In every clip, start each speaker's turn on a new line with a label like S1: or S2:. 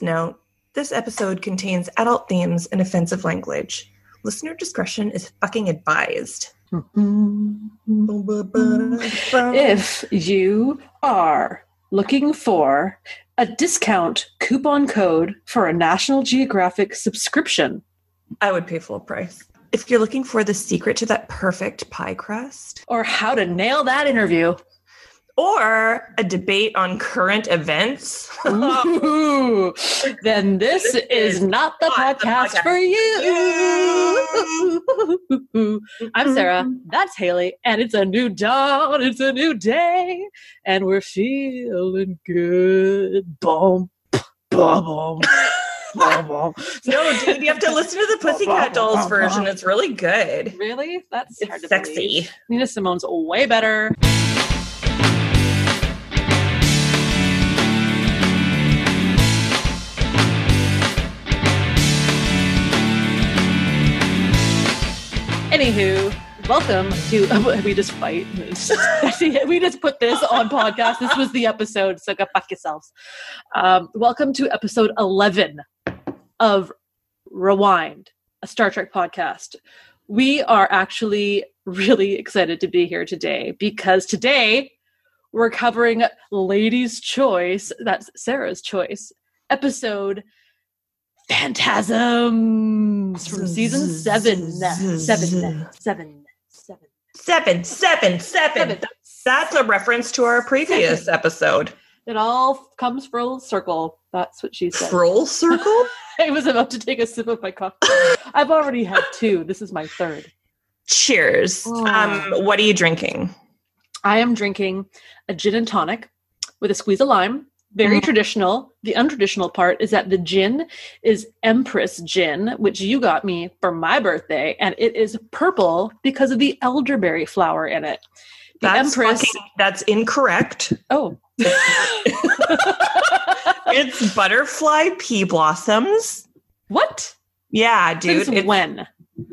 S1: Please note, this episode contains adult themes and offensive language. Listener discretion is fucking advised.
S2: If you are looking for a discount coupon code for a National Geographic subscription,
S1: I would pay full price. If you're looking for the secret to that perfect pie crust,
S2: or how to nail that interview,
S1: or a debate on current events,
S2: Ooh, then this, is not the
S1: not
S2: podcast,
S1: podcast.
S2: for you. I'm Sarah. Mm-hmm. That's Haley, and it's a new dawn. It's a new day, and we're feeling good. Boom, boom, boom, boom, boom.
S1: no, dude, you have to listen to the Pussycat Dolls version. It's really good.
S2: Really? That's
S1: It's sexy.
S2: believe. Nina Simone's way better. Anywho, welcome to we just fight. we just put this on podcast. This was the episode, so go fuck yourselves. Um, welcome to episode eleven of Rewind, a Star Trek podcast. We are actually really excited to be here today because today we're covering Ladies' Choice, that's Sarah's choice, episode Phantasms from season seven. Seven. Seven. Seven.
S1: Seven, seven, seven. That's a reference to our previous episode.
S2: It all comes full circle. That's what she said.
S1: Troll circle?
S2: I was about to take a sip of my cocktail. I've already had two. This is my third.
S1: Cheers.
S2: Oh.
S1: Um, what are you drinking?
S2: I am drinking a gin and tonic with a squeeze of lime. Very
S1: Mm.
S2: traditional. The untraditional part is that the gin is Empress gin, which you got me for my birthday, and it is purple because of the elderberry flower in it. The
S1: That's
S2: Empress.
S1: fucking- that's incorrect.
S2: oh.
S1: It's butterfly pea blossoms.
S2: what?
S1: Yeah, dude.
S2: Since
S1: it's
S2: when?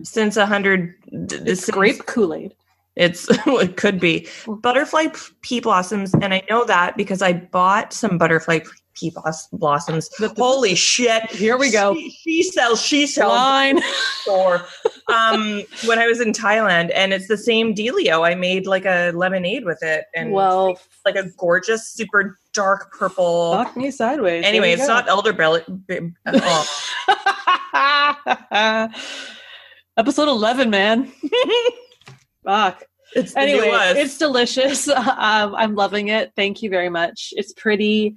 S1: since a hundred.
S2: It's grape Kool Aid.
S1: It's it could be butterfly pea blossoms, and I know that because I bought some butterfly pea blos- blossoms. Holy shit!
S2: Here we go.
S1: She, she sells. She sells.
S2: Line.
S1: store um when i was in thailand and it's the same dealio i made like a lemonade with it and
S2: Well,
S1: it's like a gorgeous super dark purple
S2: fuck me sideways.
S1: Anyway it's
S2: go.
S1: not elderberry.
S2: Episode 11, man. Fuck.
S1: it's
S2: Anyway, it's delicious. Um, I'm loving it. Thank you very much. It's pretty.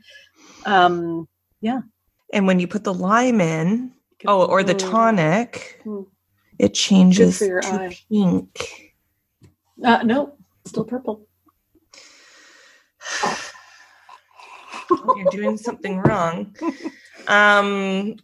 S2: Um, yeah.
S1: and when you put the lime in oh or the tonic
S2: Hmm.
S1: it changes
S2: Good for your
S1: to
S2: eye.
S1: pink
S2: Uh, no, still purple.
S1: you're doing something wrong um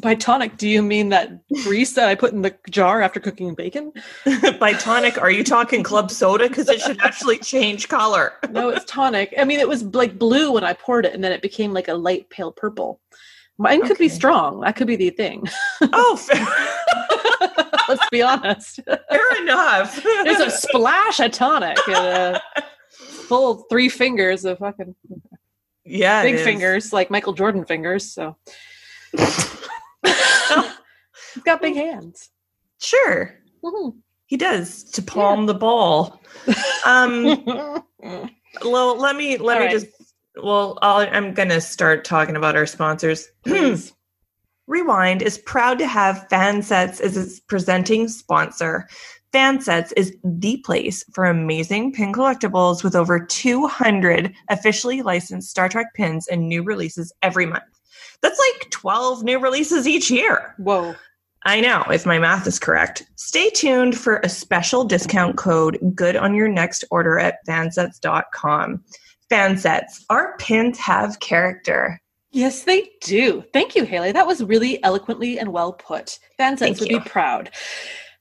S2: By tonic, do you mean that grease that I put in the jar after cooking bacon?
S1: by tonic are you talking club soda because it should actually change color
S2: No, it's tonic. I mean, it was like blue when I poured it, and then it became like a light pale purple. Mine could be strong. That could be the thing.
S1: oh fair,
S2: Let's be honest.
S1: fair enough
S2: There's a splash of tonic and a full three fingers of fucking
S1: yeah
S2: big fingers, like Michael Jordan fingers. So he's got big hands.
S1: Sure,
S2: Mhm.
S1: he does to palm the ball. Um, well, let me let
S2: All
S1: me
S2: right.
S1: just. Well, I'll, I'm gonna start talking about our sponsors. Rewind is proud to have Fansets as its presenting sponsor. Fansets is the place for amazing pin collectibles with over 200 officially licensed Star Trek pins and new releases every month. That's like 12 new releases each year.
S2: Whoa.
S1: I know, if my math is correct. Stay tuned for a special discount code good on your next order at fansets.com. Fansets, our pins have character.
S2: Yes, they do. Thank you, Haley. That was really eloquently and well put. Fansets would be proud.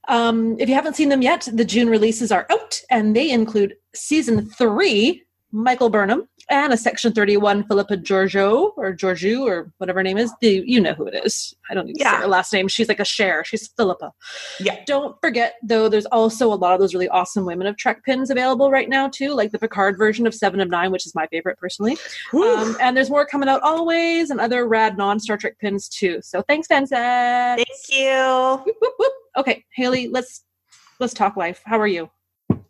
S2: Um, if you haven't seen them yet, the June releases are out, and they include season three, Michael Burnham, and a Section 31 Philippa Giorgio or Giorgio or whatever her name is. The you know who it is. I don't need to
S1: Yeah.
S2: say her last name. She's like a Cher. She's Philippa.
S1: Yeah.
S2: Don't forget though, there's also a lot of those really awesome Women of Trek pins available right now too, like the Picard version of Seven of Nine, which is my favorite personally. Um, and there's more coming out always, and other rad non Star Trek pins too. So thanks, Fansets.
S1: Thank you.
S2: Whoop, whoop, whoop. Okay, Haley, let's let's talk life. How are you?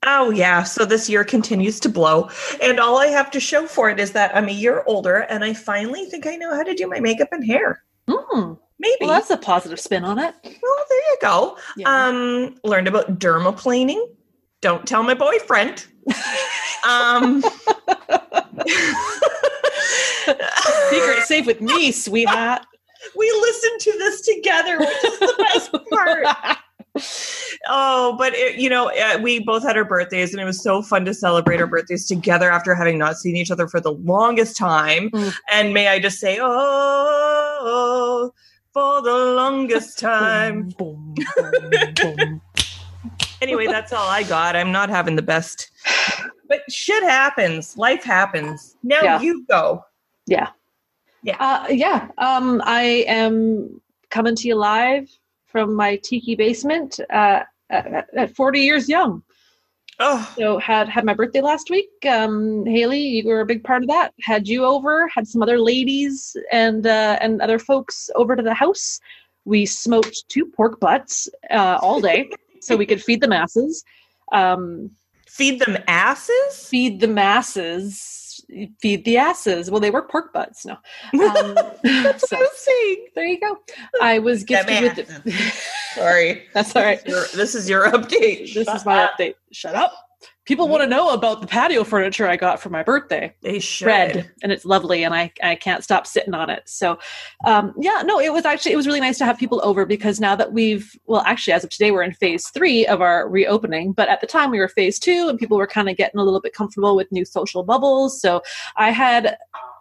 S1: Oh, yeah. So this year continues to blow. And all I have to show for it is that I'm a year older and I finally think I know how to do my makeup and hair.
S2: Hmm.
S1: Maybe.
S2: Well, that's a positive spin on it.
S1: Well, there you go.
S2: Yeah.
S1: Um, learned about dermaplaning. Don't tell my boyfriend. um,
S2: Secret safe with me, sweetheart.
S1: we listened to this together, which is the best part. Oh, but it, you know, uh, we both had our birthdays, and it was so fun to celebrate our birthdays together after having not seen each other for the longest time.
S2: Mm.
S1: And may I just say, oh, for the longest time.
S2: Boom, boom, boom, boom.
S1: Anyway, that's all I got. I'm not having the best, but shit happens. Life happens. Now
S2: Yeah.
S1: you go.
S2: Yeah.
S1: Yeah.
S2: Uh, yeah. Um, I am coming to you live from my tiki basement uh, at, at 40 years young.
S1: Oh,
S2: So had had my birthday last week. Um, Haley, you were a big part of that. Had you over. Had some other ladies and uh, and other folks over to the house. We smoked two pork butts uh, all day, so we could feed the masses. Um,
S1: feed them asses.
S2: feed the masses. Feed the asses. Well, they were pork butts. No, um,
S1: That's what
S2: so
S1: I was saying.
S2: there you go. I was gifted with. The,
S1: Sorry.
S2: that's all right.
S1: Your- this is your update.
S2: This
S1: Shut
S2: is my
S1: up.
S2: update. Shut up. People want to know about the patio furniture I got for my birthday.
S1: They should.
S2: red and it's lovely and I, I can't stop sitting on it so um, yeah no it was actually it was really nice to have people over because now that we've well actually as of today we're in phase three of our reopening but at the time we were phase two and people were kind of getting a little bit comfortable with new social bubbles so i had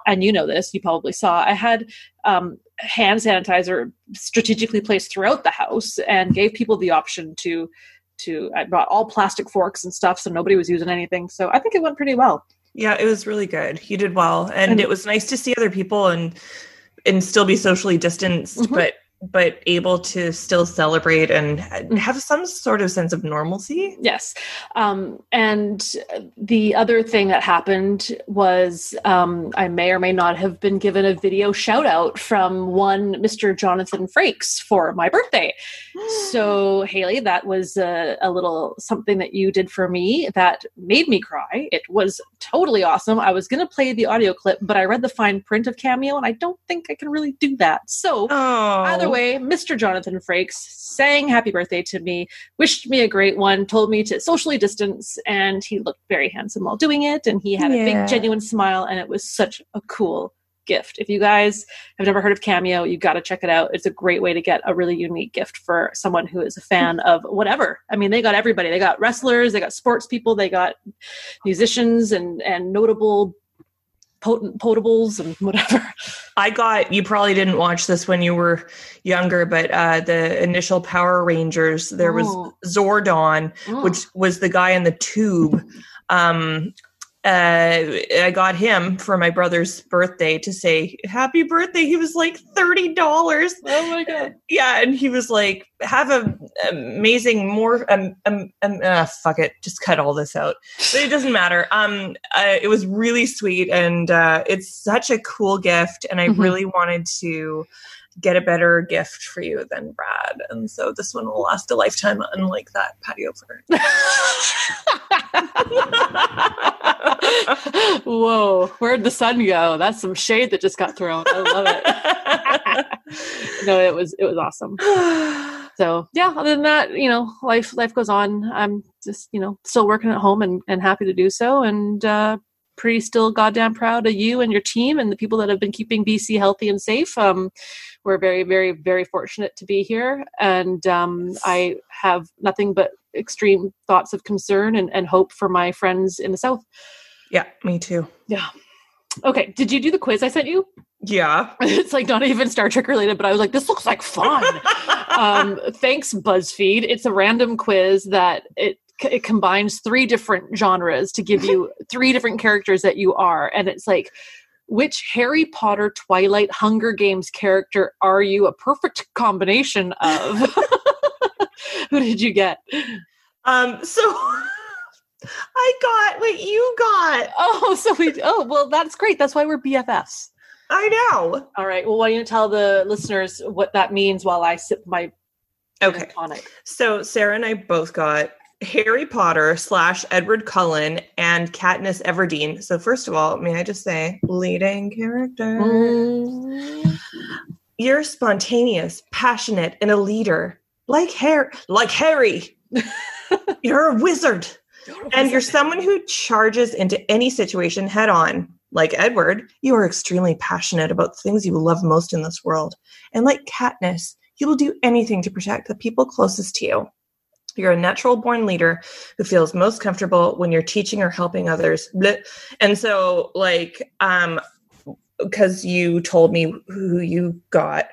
S2: and you know this you probably saw i had um, hand sanitizer strategically placed throughout the house and gave people the option to to i brought all plastic forks and stuff so nobody was using anything so i think it went pretty well
S1: Yeah, it was really good. You did well, and,
S2: And-
S1: it was nice to see other people and and still be socially distanced,
S2: Mhm.
S1: but but able to still celebrate and have some sort of sense of normalcy.
S2: Yes. Um, and the other thing that happened was um, I may or may not have been given a video shout out from one Mr. Jonathan Frakes for my birthday. So, Haley, that was a, a little something that you did for me that made me cry. It was totally awesome. I was going to play the audio clip, but I read the fine print of Cameo and I don't think I can really do that. So,
S1: Oh,
S2: Either way, Mr. Jonathan Frakes sang happy birthday to me, wished me a great one, told me to socially distance, and he looked very handsome while doing it. And he had a big, genuine smile, and it was such a cool gift. If you guys have never heard of Cameo, you got to check it out. It's a great way to get a really unique gift for someone who is a fan of whatever. I mean, they got everybody. They got wrestlers, they got sports people, they got musicians and and notable potent potables and whatever.
S1: I got you probably didn't watch this when you were younger, but uh, the initial Power Rangers, there was
S2: Oh.
S1: Zordon,
S2: Mm.
S1: which was the guy in the tube. Um, uh, I got him for my brother's birthday to say happy birthday. He was like thirty dollars.
S2: oh my god.
S1: Yeah, and he was like, "Have a amazing more um um, um uh, fuck it, just cut all this out." But it doesn't matter. Um, uh, it was really sweet, and uh, it's such a cool gift, and I
S2: Mhm.
S1: really wanted to get a better gift for you than Brad, and so this one will last a lifetime, unlike that patio furniture.
S2: Whoa, where'd the sun go? That's some shade that just got thrown. I love it. no, it was it was awesome. So yeah, other than that, you know, life life goes on. I'm just, you know, still working at home and, and happy to do so and uh pretty still goddamn proud of you and your team and the people that have been keeping BC healthy and safe. Um we're very, very, very fortunate to be here. And um I have nothing but extreme thoughts of concern and, and hope for my friends in the south.
S1: yeah, me too.
S2: Yeah. Okay. Did you do the quiz I sent you?
S1: Yeah.
S2: It's like not even Star Trek related, but I was like, this looks like fun. um, thanks, BuzzFeed. It's a random quiz that it it combines three different genres to give you three different characters that you are, and it's like. Which Harry Potter, Twilight, Hunger Games character are you a perfect combination of? Who did you get?
S1: Um, so I got what you got.
S2: Oh, so we. Oh, well, that's great. That's why we're BFFs.
S1: I know.
S2: All right. Well, why don't you tell the listeners what that means while I sip my
S1: Okay.
S2: tonic?
S1: So Sarah and I both got Harry Potter slash Edward Cullen and Katniss Everdeen. So first of all, may I just say, leading character.
S2: Mm.
S1: You're spontaneous, passionate, and a leader. Like Harry like Harry. you're a wizard. And you're someone who charges into any situation head on. Like Edward, you are extremely passionate about the things you love most in this world. And like Katniss, you will do anything to protect the people closest to you. You're a natural born leader who feels most comfortable when you're teaching or helping others. And so, like, um, because you told me who you got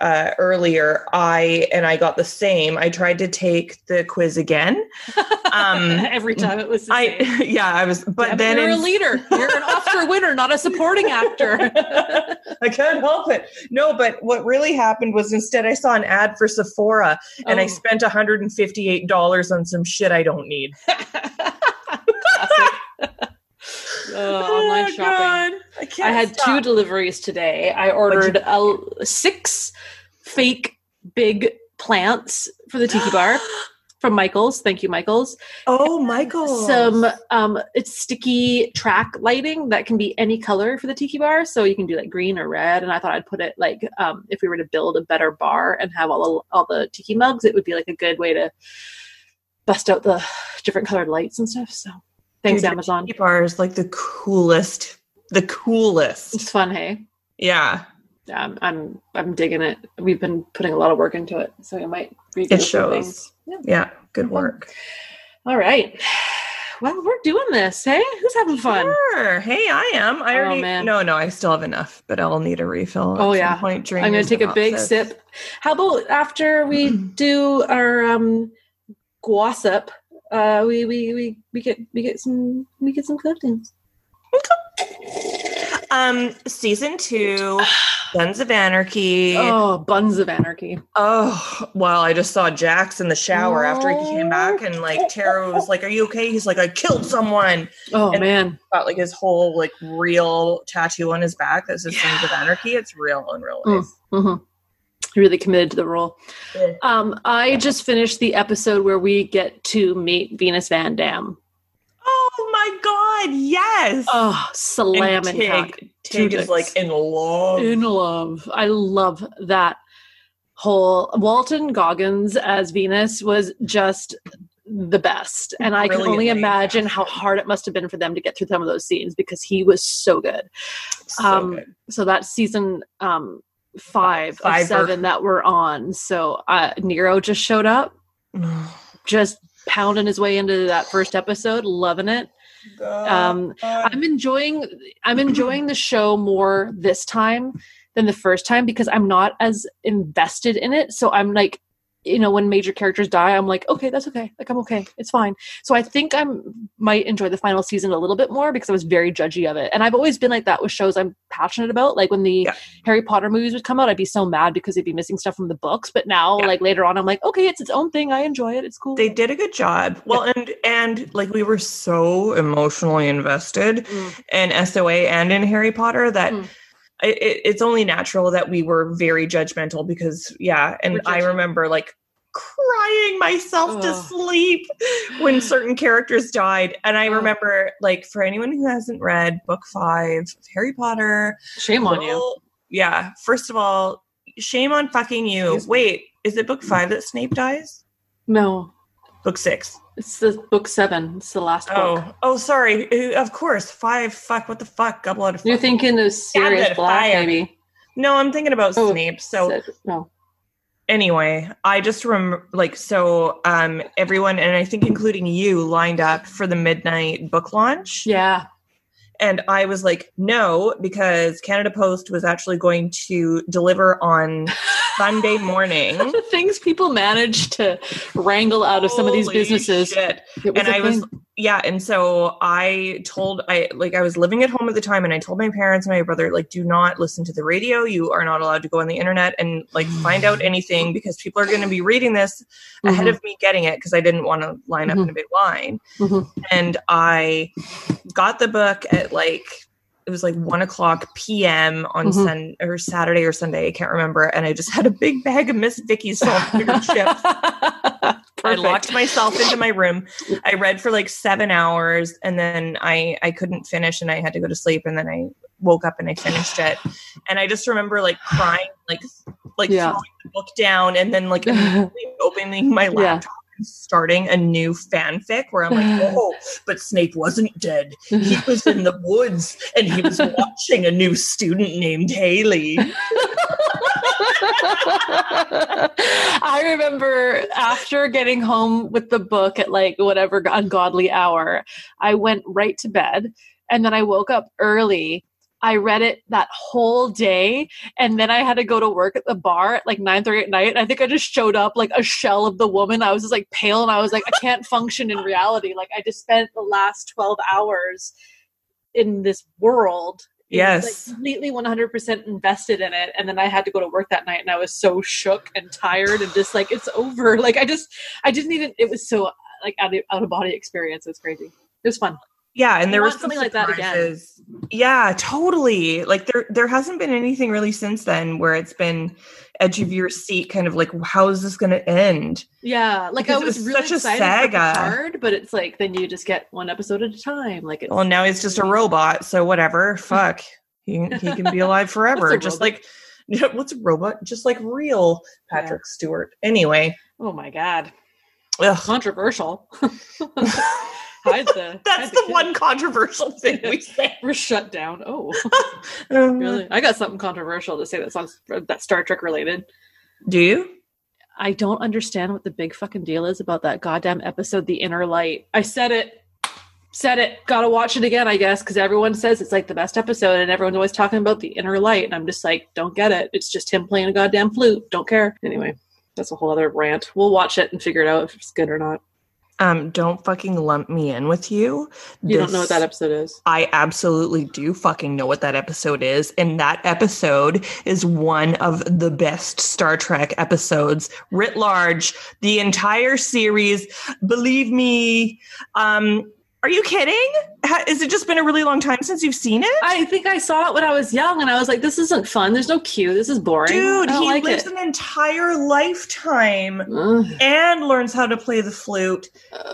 S1: uh, earlier, I and I got the same. I tried to take the quiz again. Um,
S2: Every time it was. The
S1: I
S2: same.
S1: yeah, I was, but
S2: Damn,
S1: then
S2: you're a leader. You're an Oscar winner, not a supporting actor.
S1: I can't help it. No, but what really happened was instead I saw an ad for Sephora and I
S2: Oh.
S1: spent $158 on some shit I don't need.
S2: Uh, online
S1: Oh,
S2: shopping.
S1: God. I
S2: I had two deliveries today. I ordered a, six fake big plants for the tiki bar from Michaels. Thank you, Michaels.
S1: Oh, Michael.
S2: Some um, it's sticky track lighting that can be any color for the tiki bar, so you can do like green or red. And I thought I'd put it like um, if we were to build a better bar and have all the all the tiki mugs, it would be like a good way to bust out the different colored lights and stuff. So thanks,
S1: Dude,
S2: Amazon.
S1: Bar is like the coolest. The coolest.
S2: It's fun, hey.
S1: Yeah.
S2: Yeah, I'm, I'm I'm digging it. We've been putting a lot of work into it, so we might
S1: It shows.
S2: Yeah.
S1: Yeah. Good work.
S2: All right. Well, we're doing this. Hey, who's having fun?
S1: Sure. Hey, I am. I
S2: Oh,
S1: already.
S2: man.
S1: No, no, I still have enough, but I'll need a refill.
S2: Oh, yeah.
S1: Point
S2: I'm going to take a big
S1: synopsis.
S2: sip. How about after we do our um gossip, uh, we we we we get we get some we get some Cliftons.
S1: Um, season two, Buns of Anarchy.
S2: Oh, buns of anarchy.
S1: Oh, well, I just saw Jax in the shower after he came back, and like Tara was like, "Are you okay?" He's like, "I killed someone."
S2: Oh
S1: And-
S2: man,
S1: Got like his whole like real tattoo on his back that says "Sons of Anarchy." It's real in real
S2: Mm.
S1: life.
S2: hmm really committed to the role.
S1: Yeah.
S2: Um, I just finished the episode where we get to meet Venus Van Dam.
S1: Oh my god! Yes.
S2: Oh,
S1: And
S2: slamming
S1: Tig, Tig is like in love.
S2: in love. I love that whole Walton Goggins as Venus was just the best. And I can only imagine how hard it must have been for them to get through some of those scenes because he was so good.
S1: So
S2: um,
S1: good.
S2: So that's season um five
S1: Fiver.
S2: of seven that we're on. So uh Nero just showed up, just pounding his way into that first episode, loving it. Um, I'm enjoying I'm enjoying the show more this time than the first time because I'm not as invested in it. So I'm like, you know, when major characters die, I'm like, okay, that's okay. Like I'm okay. It's fine. So I think I might enjoy the final season a little bit more because I was very judgy of it. And I've always been like that with shows I'm passionate about. Like when the
S1: Yeah.
S2: Harry Potter movies would come out, I'd be so mad because they'd be missing stuff from the books. But now,
S1: Yeah.
S2: like later on, I'm like, okay, it's its own thing. I enjoy it. It's cool.
S1: they did a good job. Well, and and like we were so emotionally invested
S2: Mm.
S1: in SOA and in Harry Potter that
S2: Mm.
S1: It, it- it's only natural that we were very judgmental because yeah, and I remember like crying myself to sleep when certain characters died. And i remember like for anyone who hasn't read book five of harry potter
S2: Shame on you.
S1: yeah first of all shame on fucking you.
S2: Excuse me.
S1: wait is it book five that snape dies?
S2: No,
S1: book six
S2: it's the book seven. It's the last book.
S1: Oh, oh, sorry. Of course, five. Fuck, what the fuck? Goblet of
S2: You're thinking of Sirius
S1: Goblet
S2: Black,
S1: Fire.
S2: maybe.
S1: No, I'm thinking about
S2: Oh,
S1: Snape. So
S2: no.
S1: anyway, I just remember, like, so um, everyone, and I think including you, lined up for the midnight book launch,
S2: Yeah.
S1: and I was like, no, because Canada Post was actually going to deliver on Sunday morning.
S2: the things people manage to wrangle out of some of these businesses.
S1: shit. And I was yeah, and so I told I like I was living at home at the time and I told my parents and my brother like do not listen to the radio. You are not allowed to go on the internet and like find out anything because people are going to be reading this ahead
S2: Mhm.
S1: of me getting it because I didn't want to line up in a big line.
S2: Mhm.
S1: And I got the book at like it was like one o'clock p.m. on
S2: Mhm.
S1: Sun or Saturday or Sunday, I can't remember. And I just had a big bag of Miss Vickie's salt and chips. I locked myself into my room. I read for like seven hours and then I I couldn't finish and I had to go to sleep and then I woke up and I finished it. And I just remember like crying, like like
S2: Yeah.
S1: throwing the book down and then like immediately opening my laptop starting a new fanfic where I'm like, oh, but Snape wasn't dead. He was in the woods and he was watching a new student named Haley.
S2: I remember after getting home with the book at like whatever ungodly hour, I went right to bed and then I woke up early. I read it that whole day and then I had to go to work at the bar at like 9:30 at night. I think I just showed up like a shell of the woman. I was just like pale and I was like I can't function in reality. Like I just spent the last 12 hours in this world
S1: Yes.
S2: like completely 100% invested in it and then i had to go to work that night and i was so shook and tired and just like it's over like i just i didn't even it was so like out of, out of body experience it was crazy it was fun
S1: Yeah, and there was
S2: something like that again.
S1: Yeah, totally. Like there there hasn't been anything really since then where it's been edge of your seat kind of like how is this going to end?
S2: yeah like
S1: Because
S2: i was,
S1: was
S2: really
S1: such a
S2: excited
S1: saga.
S2: for Picard, but it's like then you just get one episode at a time like it's
S1: Well, now he's just a robot, so whatever. Fuck. He he can be alive forever. Just
S2: robot?
S1: like yeah, what's a robot? Just like real Patrick Stewart. Anyway,
S2: oh my god
S1: ugh.
S2: controversial hide the
S1: that's
S2: hide
S1: the
S2: kid.
S1: one controversial thing we say.
S2: we're shut down oh
S1: Um,
S2: really i got something controversial to say that's on that star trek related
S1: Do you?
S2: I don't understand what the big fucking deal is about that goddamn episode, The Inner Light. I said it. Said it. Gotta watch it again, I guess, because everyone says it's like the best episode and everyone's always talking about The Inner Light. And I'm just like, don't get it. It's just him playing a goddamn flute. Don't care. Anyway, that's a whole other rant. We'll watch it and figure it out if it's good or not.
S1: Um, don't fucking lump me in with you.
S2: You don't know what that episode is.
S1: I absolutely do fucking know what that episode is. And that episode is one of the best Star Trek episodes writ large. The entire series, believe me. Um, are you kidding? Ha- Has it just been a really long time since you've seen it?
S2: I think I saw it when I was young and I was like, this isn't fun. There's no Q. This is boring.
S1: Dude, he
S2: like
S1: lives
S2: it.
S1: an entire lifetime
S2: Ugh.
S1: and learns how to play the flute.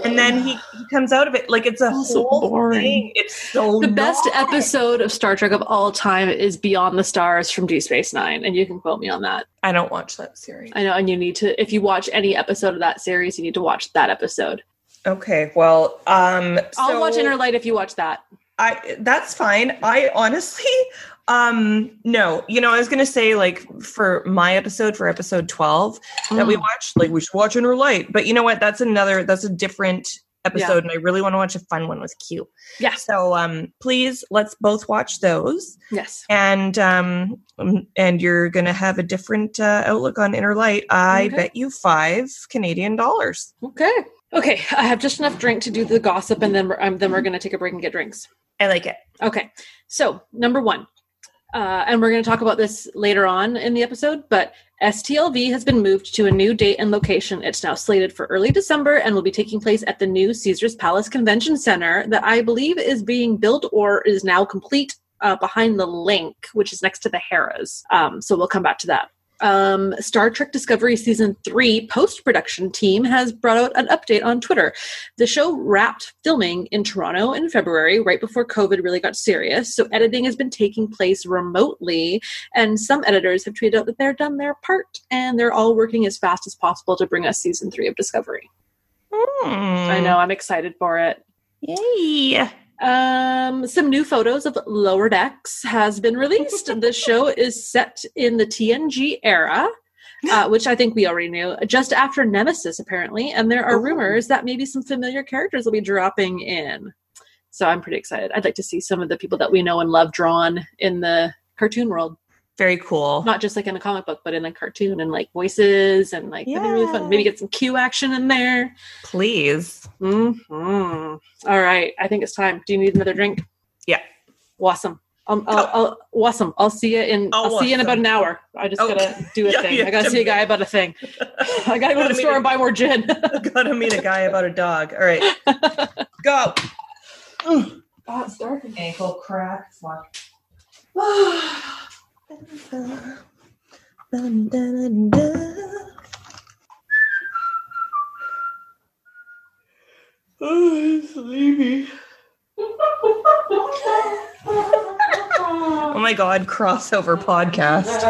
S1: And then he, he comes out of it like it's a
S2: so
S1: whole
S2: boring.
S1: thing. It's so
S2: the best episode of Star Trek of all time is Beyond the Stars from Deep Space Nine, and you can quote me on that.
S1: I don't watch that series.
S2: I know, and you need to if you watch any episode of that series, you need to watch that episode.
S1: Okay, well, um,
S2: I'll
S1: so
S2: watch Inner Light if you watch that.
S1: I that's fine. I honestly, um, no, you know, I was gonna say like for my episode for episode twelve that we
S2: Mm.
S1: watched, like we should watch Inner Light. But you know what? That's another. That's a different episode, and I really want to watch a fun one with Q.
S2: Yeah.
S1: So, um, please let's both watch those,
S2: Yes.
S1: and um, um, and you're gonna have a different uh, outlook on Inner Light. I
S2: Okay.
S1: bet you five Canadian dollars.
S2: Okay. Okay. I have just enough drink to do the gossip, and then we're, um, then we're going to take a break and get drinks.
S1: I like it.
S2: Okay. So, number one, uh, and we're going to talk about this later on in the episode, but STLV has been moved to a new date and location. It's now slated for early December and will be taking place at the new Caesars Palace Convention Center that I believe is being built or is now complete uh, behind the LINQ, which is next to the Harrah's. Um, so, we'll come back to that. Um, Star Trek Discovery Season 3 post production team has brought out an update on Twitter. The show wrapped filming in Toronto in February, right before COVID really got serious. So editing has been taking place remotely, and some editors have tweeted out that they're done their part and they're all working as fast as possible to bring us season three of Discovery. I
S1: Hmm.
S2: know, I'm excited for it.
S1: Yay.
S2: Um, some new photos of Lower Decks has been released. the show is set in the TNG era, uh, which I think we already knew, just after Nemesis, apparently. And there are rumors that maybe some familiar characters will be dropping in. So I'm pretty excited. I'd like to see some of the people that we know and love drawn in the cartoon world.
S1: Very cool.
S2: not just like in a comic book, but in a cartoon and like voices and like that'd be really fun. Maybe get some Q action in there.
S1: Please.
S2: hmm All right, I think it's time. Do you need another drink?
S1: Yeah.
S2: Awesome. Um, I'll, I'll, awesome. I'll see you in.
S1: Oh,
S2: I'll see you in about an hour. I just
S1: Oh.
S2: gotta do a
S1: Yeah,
S2: thing.
S1: yeah,
S2: I gotta see a guy about a thing. I gotta go to the
S1: Gotta meet
S2: store
S1: a-
S2: and buy more gin.
S1: Gotta meet a guy about a dog. All right. Go.
S2: oh, it's dark.
S1: Ankle crack. Oh, sleepy. Oh my god, crossover podcast.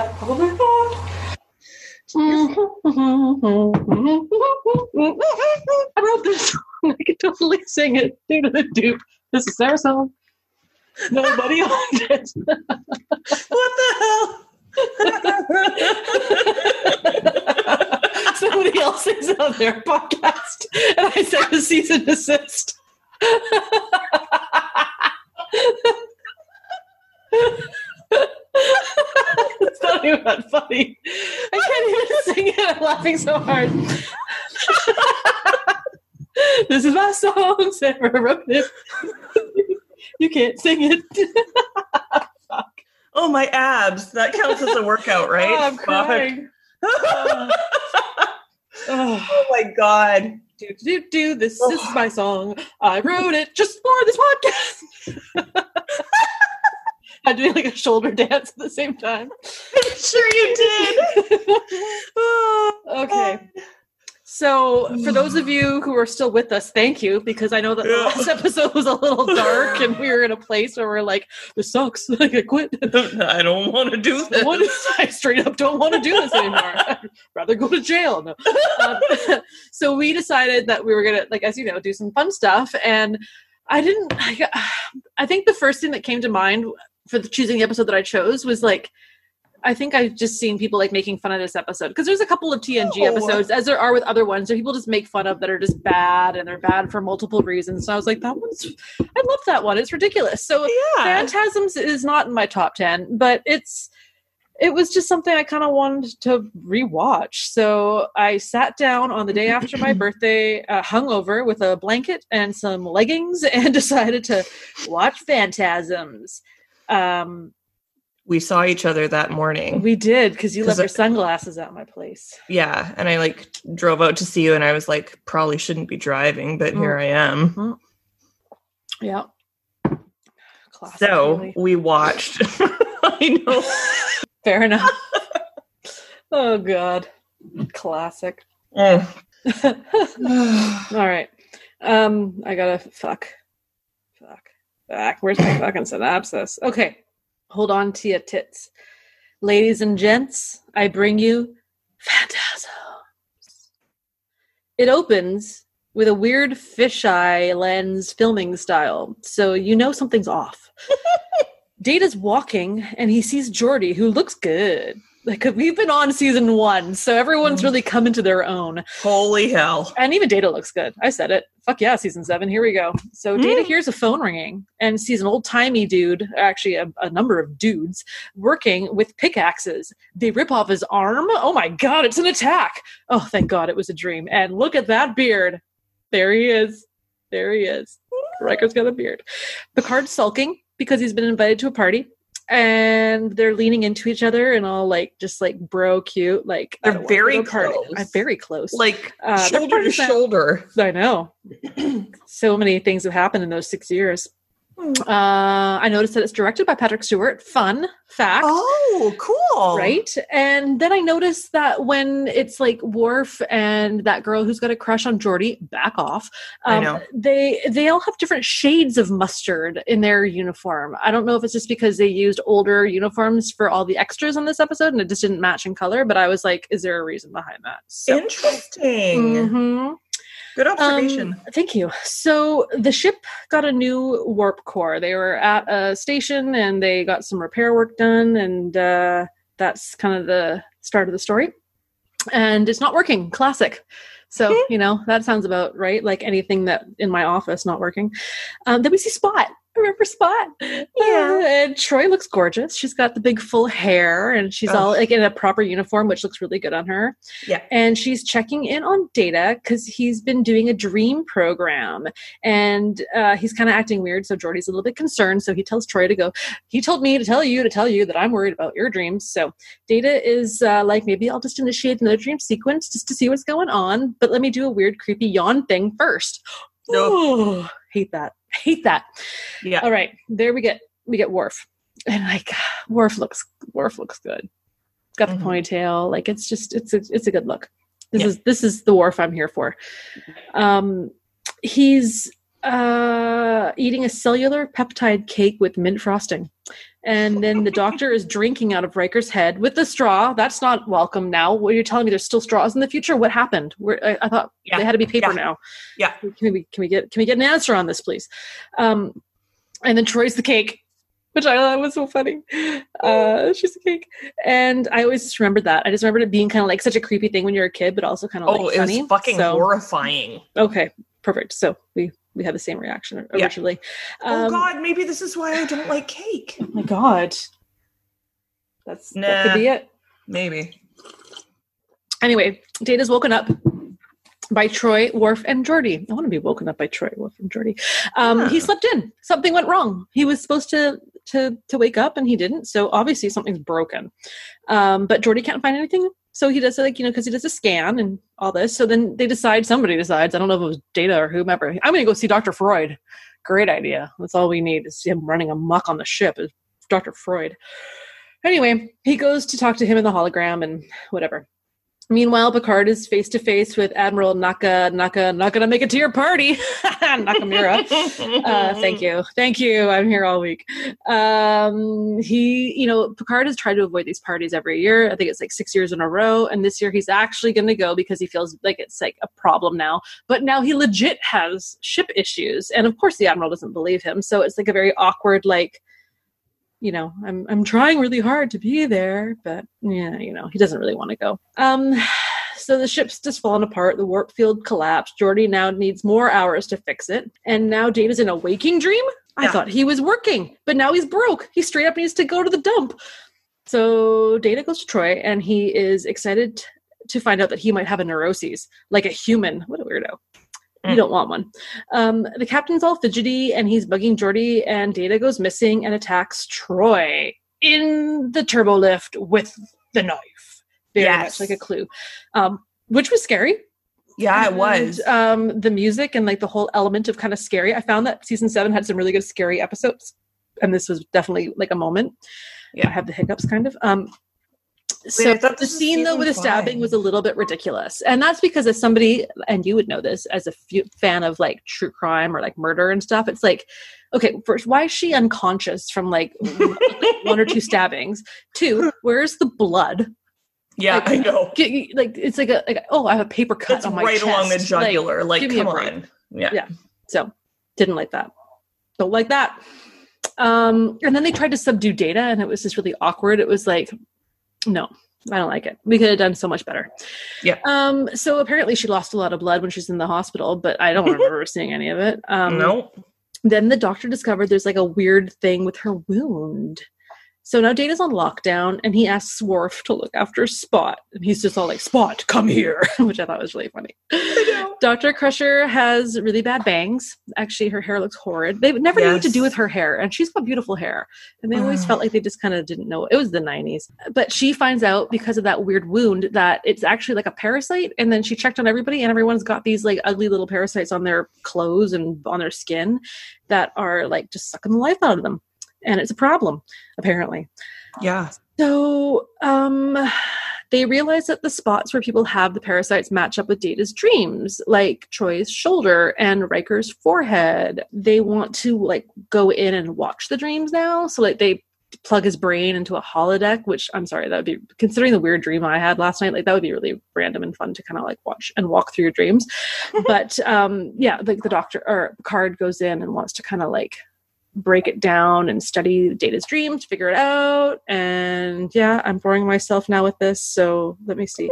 S2: I wrote this song. I could totally sing it. Do the do. This is our song. Nobody owned it.
S1: What the hell?
S2: Somebody else is on their podcast, and I sent a cease and desist. it's not even that funny. I can't even sing it. I'm laughing so hard. this is my song. Sarah wrote it. You can't sing it.
S1: oh, my abs. That counts as a workout, oh, right?
S2: Oh, I'm crying. Oh. Oh.
S1: oh my god.
S2: do do do this is my song i wrote it just for this podcast i'm doing like a shoulder dance at the same time
S1: I'm sure you did. Oh,
S2: okay so for those of you who are still with us thank you because i know that the last episode was a little dark and we were in a place where we're like this sucks like i quit
S1: I don't want to do this.
S2: I straight up don't want to do this anymore. I'd rather go to jail. No. Um, so we decided that we were gonna, like, as you know, do some fun stuff. And I didn't. I, I think the first thing that came to mind for the, choosing the episode that I chose was like. I think I've just seen people like making fun of this episode because there's a couple of TNG
S1: Oh.
S2: episodes, as there are with other ones, that people just make fun of that are just bad and they're bad for multiple reasons. So I was like, that one's, I love that one. It's ridiculous. So
S1: Yeah.
S2: Phantasms is not in my top 10, but it's it was just something I kind of wanted to rewatch. So I sat down on the day after my birthday, uh, hungover with a blanket and some leggings, and decided to watch Phantasms. Um,
S1: We saw each other that morning.
S2: we did because you
S1: 'Cause
S2: left your sunglasses at my place.
S1: yeah. And I like drove out to see you and I was like, probably shouldn't be driving, but here I am.
S2: Yeah. Classic,
S1: So
S2: really.
S1: we watched. I know.
S2: fair enough. oh God, classic.
S1: Mm.
S2: All right. Um, I gotta fuck. Fuck. Fuck. Where's my fucking synopsis? Okay. Hold on to your tits. Ladies and gents, I bring you Phantasms. It opens with a weird fisheye lens filming style, so you know something's off. Data's walking and he sees Geordi, who looks good. Like we've been on season one, so everyone's
S1: Mm.
S2: really come into their own.
S1: Holy hell.
S2: And even Data looks good. I said it. Fuck yeah, season seven. Here we go. So Data
S1: Mm.
S2: hears a phone ringing and sees an old timey dude, actually a, a number of dudes, working with pickaxes. They rip off his arm. Oh my god, it's an attack. Oh, thank God it was a dream. And look at that beard. There he is. There he is. Riker's got a beard. Picard's sulking because he's been invited to a party. And they're leaning into each other and all like just like bro cute. Like
S1: They're very
S2: go to a party.
S1: close.
S2: I'm very close.
S1: Like
S2: Uh,
S1: shoulder to shoulder.
S2: I know. so many things have happened in those six years. Uh, I noticed that it's directed by Patrick Stewart. Fun fact.
S1: Oh, cool.
S2: Right. And then I noticed that when it's like Worf and that girl who's got a crush on Geordi, back off.
S1: I
S2: Um,
S1: know.
S2: They they all have different shades of mustard in their uniform. I don't know if it's just because they used older uniforms for all the extras on this episode and it just didn't match in color. But I was like, is there a reason behind that? So,
S1: Interesting.
S2: Mhm.
S1: Good observation.
S2: Um, thank you. So the ship got a new warp core. They were at a station and they got some repair work done, and uh, that's kind of the start of the story. And it's not working. Classic. So you know that sounds about right. Like anything that in my office not working. Um, then we see Spot. Remember Spot.
S1: Yeah.
S2: Uh, and Troi looks gorgeous. She's got the big full hair and she's
S1: Ugh.
S2: all like in a proper uniform, which looks really good on her.
S1: Yeah.
S2: And she's checking in on Data because he's been doing a dream program and uh, he's kind of acting weird. So Geordi's a little bit concerned. So he tells Troi to go. He told me to tell you to tell you that I'm worried about your dreams. So Data is uh, like, maybe I'll just initiate another dream sequence just to see what's going on. But let me do a weird, creepy yawn thing first.
S1: Nope.
S2: Oh, hate that. Hate that.
S1: Yeah.
S2: All right, there we get we get Worf, and like Worf looks Worf looks good. Got the
S1: Mhm.
S2: ponytail, like it's just it's a it's a good look. This
S1: Yeah.
S2: is this is the Worf I'm here for. Um, he's uh eating a cellular peptide cake with mint frosting. And then the doctor is drinking out of Riker's head with the straw. That's not welcome now. What are you're telling me there's still straws in the future? What happened? Where, I, I thought
S1: Yeah.
S2: they had to be paper
S1: Yeah.
S2: now.
S1: Yeah.
S2: Can we can we get can we get an answer on this, please? Um, and then Troi's the cake, which I thought was so funny. Uh, she's the cake, and I always just remembered that. I just remembered it being kind of like such a creepy thing when you're a kid, but also kind of
S1: Oh,
S2: like
S1: it was
S2: funny.
S1: fucking
S2: So-
S1: horrifying.
S2: Okay, perfect. So we we had the same reaction
S1: Yeah.
S2: originally.
S1: oh
S2: Um,
S1: God, maybe this is why I don't like cake.
S2: Oh my god. That's that could be it.
S1: Maybe.
S2: Anyway, Data's woken up by Troi, Worf, and Geordi. I want to be woken up by Troi, Worf, and Geordi. Um, He slept in. Something went wrong. He was supposed to to to wake up, and he didn't. So obviously something's broken. Um, but Geordi can't find anything. So he does like you know because he does a scan and all this. So then they decide. Somebody decides. I don't know if it was Data or whomever. I'm to go see Doctor Freud. Great idea. That's all we need is him running amok on the ship. Is Doctor Freud. Anyway, he goes to talk to him in the hologram and whatever. Meanwhile, Picard is face to face with Admiral Naka. Naka, not gonna make it to your party, Nakamura. Uh, thank you, thank you. I'm here all week. Um, he, you know, Picard has tried to avoid these parties every year. I think it's like six years in a row, and this year he's actually going to go because he feels like it's like a problem now. But now he legit has ship issues, and of course the admiral doesn't believe him. So it's like a very awkward, like, you know, I'm I'm trying really hard to be there, but yeah, you know, he doesn't really want to go. Um. So the ship's just fallen apart. The warp field collapsed. Geordi now needs more hours to fix it. And now Data's in a waking dream? I
S1: Yeah.
S2: thought he was working, but now he's broke. He straight up needs to go to the dump. So Data goes to Troi and he is excited to find out that he might have a neuroses, like a human. What a weirdo. You don't want one. Um, the captain's all fidgety and he's bugging Geordi, and Data goes missing and attacks Troi in the turbo lift with the knife. Very
S1: Yes.
S2: much like a clue, um, which was scary.
S1: Yeah, it was.
S2: um, the music and like the whole element of kind of scary. I found that season seven had some really good scary episodes, and this was definitely like a moment.
S1: Yeah.
S2: I have the hiccups kind of. Um, so
S1: thought
S2: the scene though with the stabbing was a little bit ridiculous, and that's because as somebody, and you would know this as a fan of like true crime or like murder and stuff. It's like, okay, first, why is she unconscious from like one or two stabbings? Two, where's the blood?
S1: yeah,
S2: like-
S1: I know.
S2: Get- Like it's like a like oh, I have a paper cut
S1: It's
S2: on my
S1: right along the
S2: chest. Like,
S1: jugular. Like,
S2: a
S1: come on. Yeah.
S2: Yeah. So didn't like that. Don't like that. Um, and then they tried to subdue data and it was just really awkward. It was like, no, I don't like it. We could have done so much better.
S1: Yeah.
S2: Um, so apparently she lost a lot of blood when she was in the hospital, but I don't remember seeing any of it. Um
S1: no.
S2: then the doctor discovered there's like a weird thing with her wound. So now Data's on lockdown and he asks Worf to look after Spot. And he's just all like, Spot, come here, which I thought was really funny.
S1: know.
S2: Dr. Crusher has really bad bangs. Actually, her hair looks horrid. They never knew what to do with her hair, and she's got beautiful hair. And they always felt like they just kind of didn't know. It was the 90s. But she finds out because of that weird wound that it's actually like a parasite. And then she checked on everybody, and everyone's got these like ugly little parasites on their clothes and on their skin that are like just sucking the life out of them. And it's a problem, apparently.
S1: Yeah.
S2: So um, they realize that the spots where people have the parasites match up with Data's dreams, like Troi's shoulder and Riker's forehead. They want to like go in and watch the dreams now. So like they plug his brain into a holodeck, which I'm sorry, that would be considering the weird dream I had last night, like that would be really random and fun to kind of like watch and walk through your dreams. but um yeah, like the doctor or Picard goes in and wants to kind of like break it down and study Data's dreams, to figure it out. And yeah, I'm boring myself now with this. So let me see.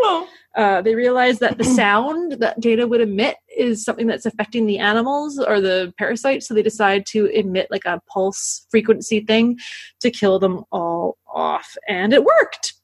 S2: Uh, they realize that the sound that Data would emit is something that's affecting the animals or the parasites. So they decide to emit like a pulse frequency thing to kill them all off. And it worked.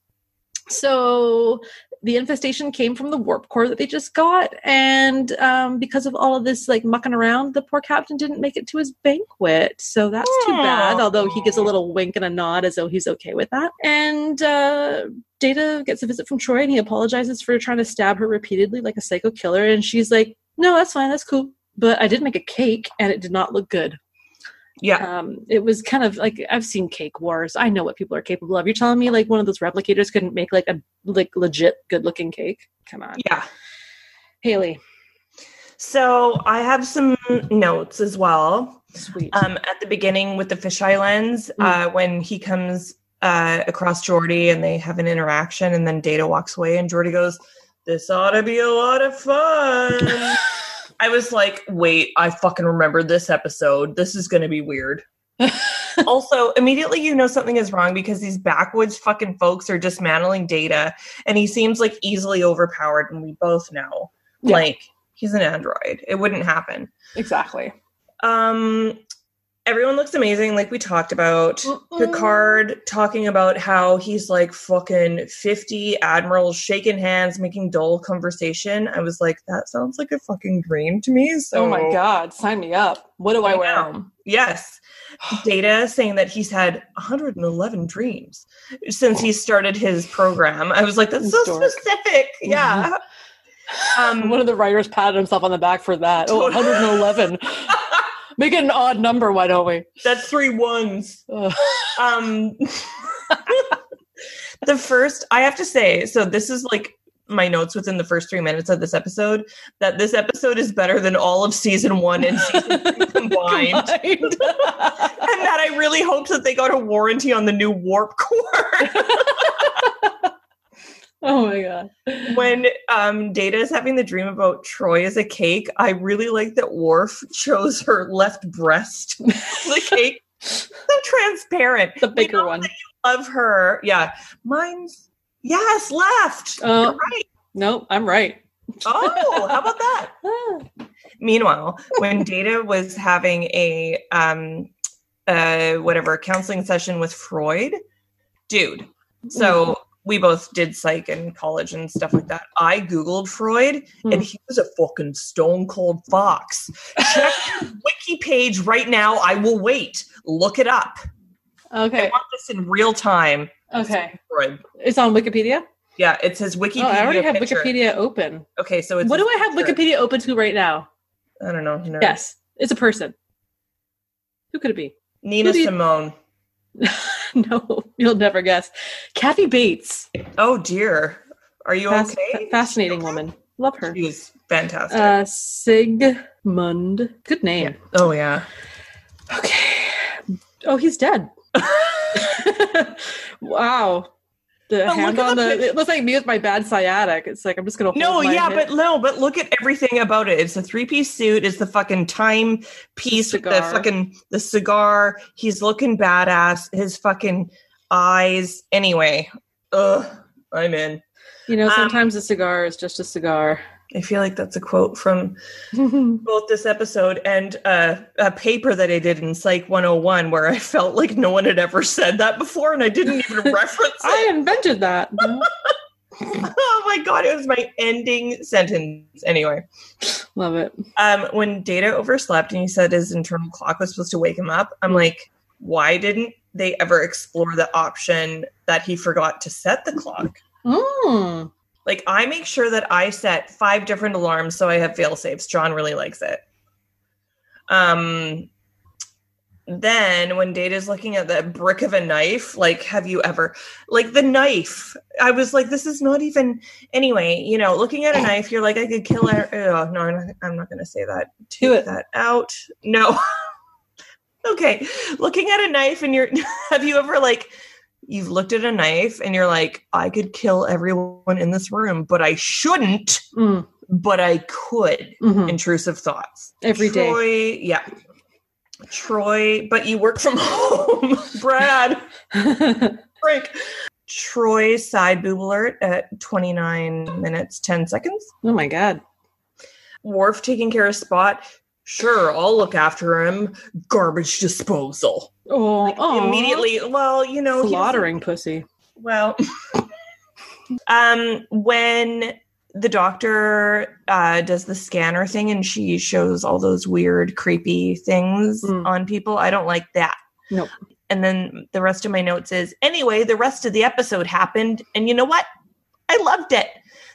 S2: So the infestation came from the warp core that they just got. And um, because of all of this like mucking around the poor captain didn't make it to his banquet. So that's too bad although he gives a little wink and a nod as though he's okay with that. And uh, data gets a visit from troi and he apologizes for trying to stab her repeatedly like a psycho killer. And she's like no that's fine that's cool. But i did make a cake and it did not look good
S1: yeah.
S2: um, it was kind of like I've seen cake wars. I know what people are capable of. You're telling me like one of those replicators couldn't make like a like legit good looking cake? Come on,
S1: Yeah.
S2: Haley.
S1: So I have some notes as well.
S2: Sweet.
S1: Um, at the beginning with the fisheye lens,
S2: Mm.
S1: uh, when he comes uh, across Geordi and they have an interaction, and then Data walks away, and Geordi goes, "This ought to be a lot of fun." I was like, "Wait, I fucking remember this episode. This is going to be weird." also, immediately you know something is wrong because these backwoods fucking folks are dismantling Data, and he seems like easily overpowered, and we both know,
S2: Yeah.
S1: like he's an android. It wouldn't happen.
S2: exactly.
S1: Um, everyone looks amazing, like we talked about.
S2: Mm-mm.
S1: Picard talking about how he's like fucking 50 admirals shaking hands, making dull conversation. I was like, that sounds like a fucking dream to me. So,
S2: oh my god, sign me up. What do I,
S1: I
S2: wear?
S1: know. Yes. Data saying that he's had 111 dreams since he started his program. I was like, that's so
S2: Dork.
S1: specific. Yeah. Um,
S2: One of the writers patted himself on the back for that. Oh, 111. Make it an odd number, why don't we?
S1: that's three ones.
S2: Ugh.
S1: Um, the first, I have to say, so this is like my notes within the first three minutes of this episode that this episode is better than all of season one and season two combined. and that I really hope that they got a warranty on the new warp core.
S2: Oh my god.
S1: when um, Data is having the dream about Troi as a cake, I really like that Worf chose her left breast. the cake, so transparent.
S2: The bigger one.
S1: Love her. Yeah, mine's yes, left. You're right.
S2: No, I'm right.
S1: Oh, how about that?
S2: Ah.
S1: Meanwhile, when Data was having a um uh whatever counseling session with Freud, dude. So we both did psych in college and stuff like that. I googled Freud
S2: Hmm.
S1: and he was a fucking stone cold fox. Check wiki page right now. I will wait. Look it up. I
S2: Okay.
S1: want this in real time.
S2: Okay.
S1: Freud.
S2: It's on Wikipedia?
S1: Yeah, it says Wikipedia.
S2: Oh, I already have
S1: picture.
S2: Wikipedia open.
S1: Okay, so it's
S2: What do I have
S1: picture.
S2: Wikipedia open to right now?
S1: I don't know. nerd.
S2: Yes, it's a person. Who could it be?
S1: Nina
S2: Who do you-
S1: Simone.
S2: no, you'll never guess. Kathy Bates.
S1: Oh dear. Are you
S2: Fas-
S1: okay?
S2: Fascinating woman. Love her.
S1: She's fantastic.
S2: Uh, Sigmund. Good name.
S1: oh yeah.
S2: Okay. Oh, he's dead. wow. The
S1: But
S2: hand on
S1: the
S2: the. It looks like me with my bad sciatic. It's like I'm just gonna. Hold
S1: No, yeah,
S2: hip.
S1: but no, but look at everything about it. It's a three-piece suit. It's the fucking time piece with the fucking the cigar. He's looking badass. His fucking eyes. Anyway, ugh, I'm in.
S2: you know,
S1: um,
S2: sometimes a cigar is just a cigar.
S1: I feel like that's a quote from both this episode and uh, a paper that I did in Psych 101 where I felt like no one had ever said that before and I didn't even reference it.
S2: I invented that.
S1: oh my god, it was my ending sentence. Anyway,
S2: Love it.
S1: um, when Data overslept and he said his internal clock was supposed to wake him up, I'm like, why didn't they ever explore the option that he forgot to set the clock?
S2: Mm.
S1: Like, I make sure that I set five different alarms so I have fail safes. John really likes it. Um, then when Data's looking at that brick of a knife, like, have you ever, like, the knife? I was like, this is not even, anyway, you know, looking at a knife, you're like, I could kill her. Oh, no, I'm not, I'm not going to say that.
S2: Do
S1: Take
S2: it.
S1: that out. No. okay. Looking at a knife and you're, have you ever, like, you've looked at a knife and you're like, I could kill everyone in this room, but I shouldn't,
S2: Mm.
S1: but I could.
S2: Mhm.
S1: Intrusive thoughts.
S2: Every day.
S1: Troi, yeah. Troi, but you work from home. Brad, Frank. Troi side boob alert at 29 minutes 10 seconds.
S2: oh my god.
S1: Worf taking care of Spot. Sure, I'll look after him. Garbage disposal.
S2: Oh, aw.
S1: Immediately, well, you know,
S2: slaughtering pussy.
S1: Well, um, when the doctor uh, does the scanner thing and she shows all those weird, creepy things
S2: Mm.
S1: on people, I don't like that.
S2: Nope.
S1: And then the rest of my notes is anyway, the rest of the episode happened, and you know what? I loved it.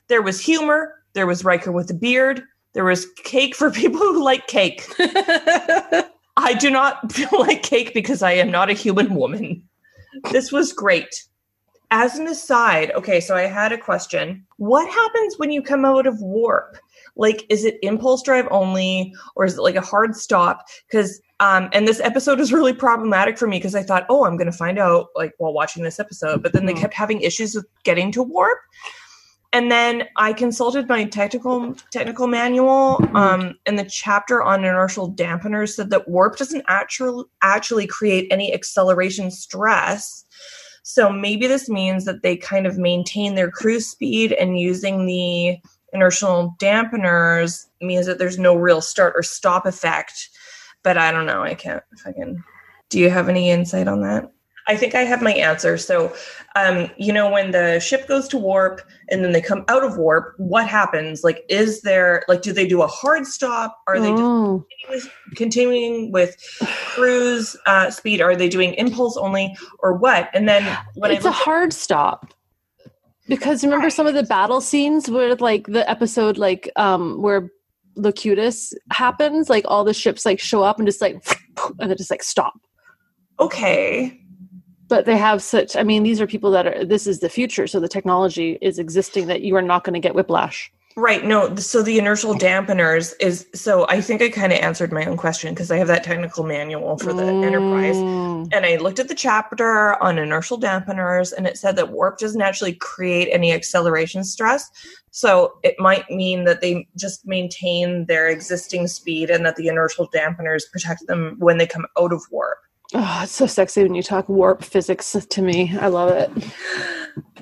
S1: There was humor. There was Riker with a beard. There was cake for people who like cake. I do not feel like cake because I am not a human woman. This was great. As an aside, okay, so I had a question. What happens when you come out of warp? Like, is it impulse drive only, or is it like a hard stop? Because, um, and this episode is really problematic for me because I thought, oh, I'm going to find out like while watching this episode, but then they
S2: Mhm.
S1: kept having issues with getting to warp. And then I consulted my technical technical manual, um, and the chapter on inertial dampeners said that warp doesn't actually actually create any acceleration stress. So maybe this means that they kind of maintain their cruise speed, and using the inertial dampeners means that there's no real start or stop effect. But I don't know. I can't fucking. Do you have any insight on that? I think I have my answer. So, um, you know, when the ship goes to warp and then they come out of warp, what happens? Like, is there like, do they do a hard stop? Are they just
S2: Oh.
S1: continuing- continuing with cruise uh, speed? Are they doing impulse only, or what? And then when
S2: it's
S1: I
S2: a
S1: looked at-
S2: hard stop because remember some of the battle scenes where like the episode like um where locutus happens like all the ships like show up and just like and then just like stop
S1: okay,
S2: but they have such i mean these are people that are this is the future so the technology is existing that you are not going to get whiplash
S1: right? No, so the inertial dampeners is so. I think I kind of answered my own question because I have that technical manual for the Enterprise.
S2: Mm.
S1: And I looked at the chapter on inertial dampeners, and it said that warp doesn't actually create any acceleration stress. So it might mean that they just maintain their existing speed and that the inertial dampeners protect them when they come out of warp.
S2: Oh it's so sexy when you talk warp physics to me i love it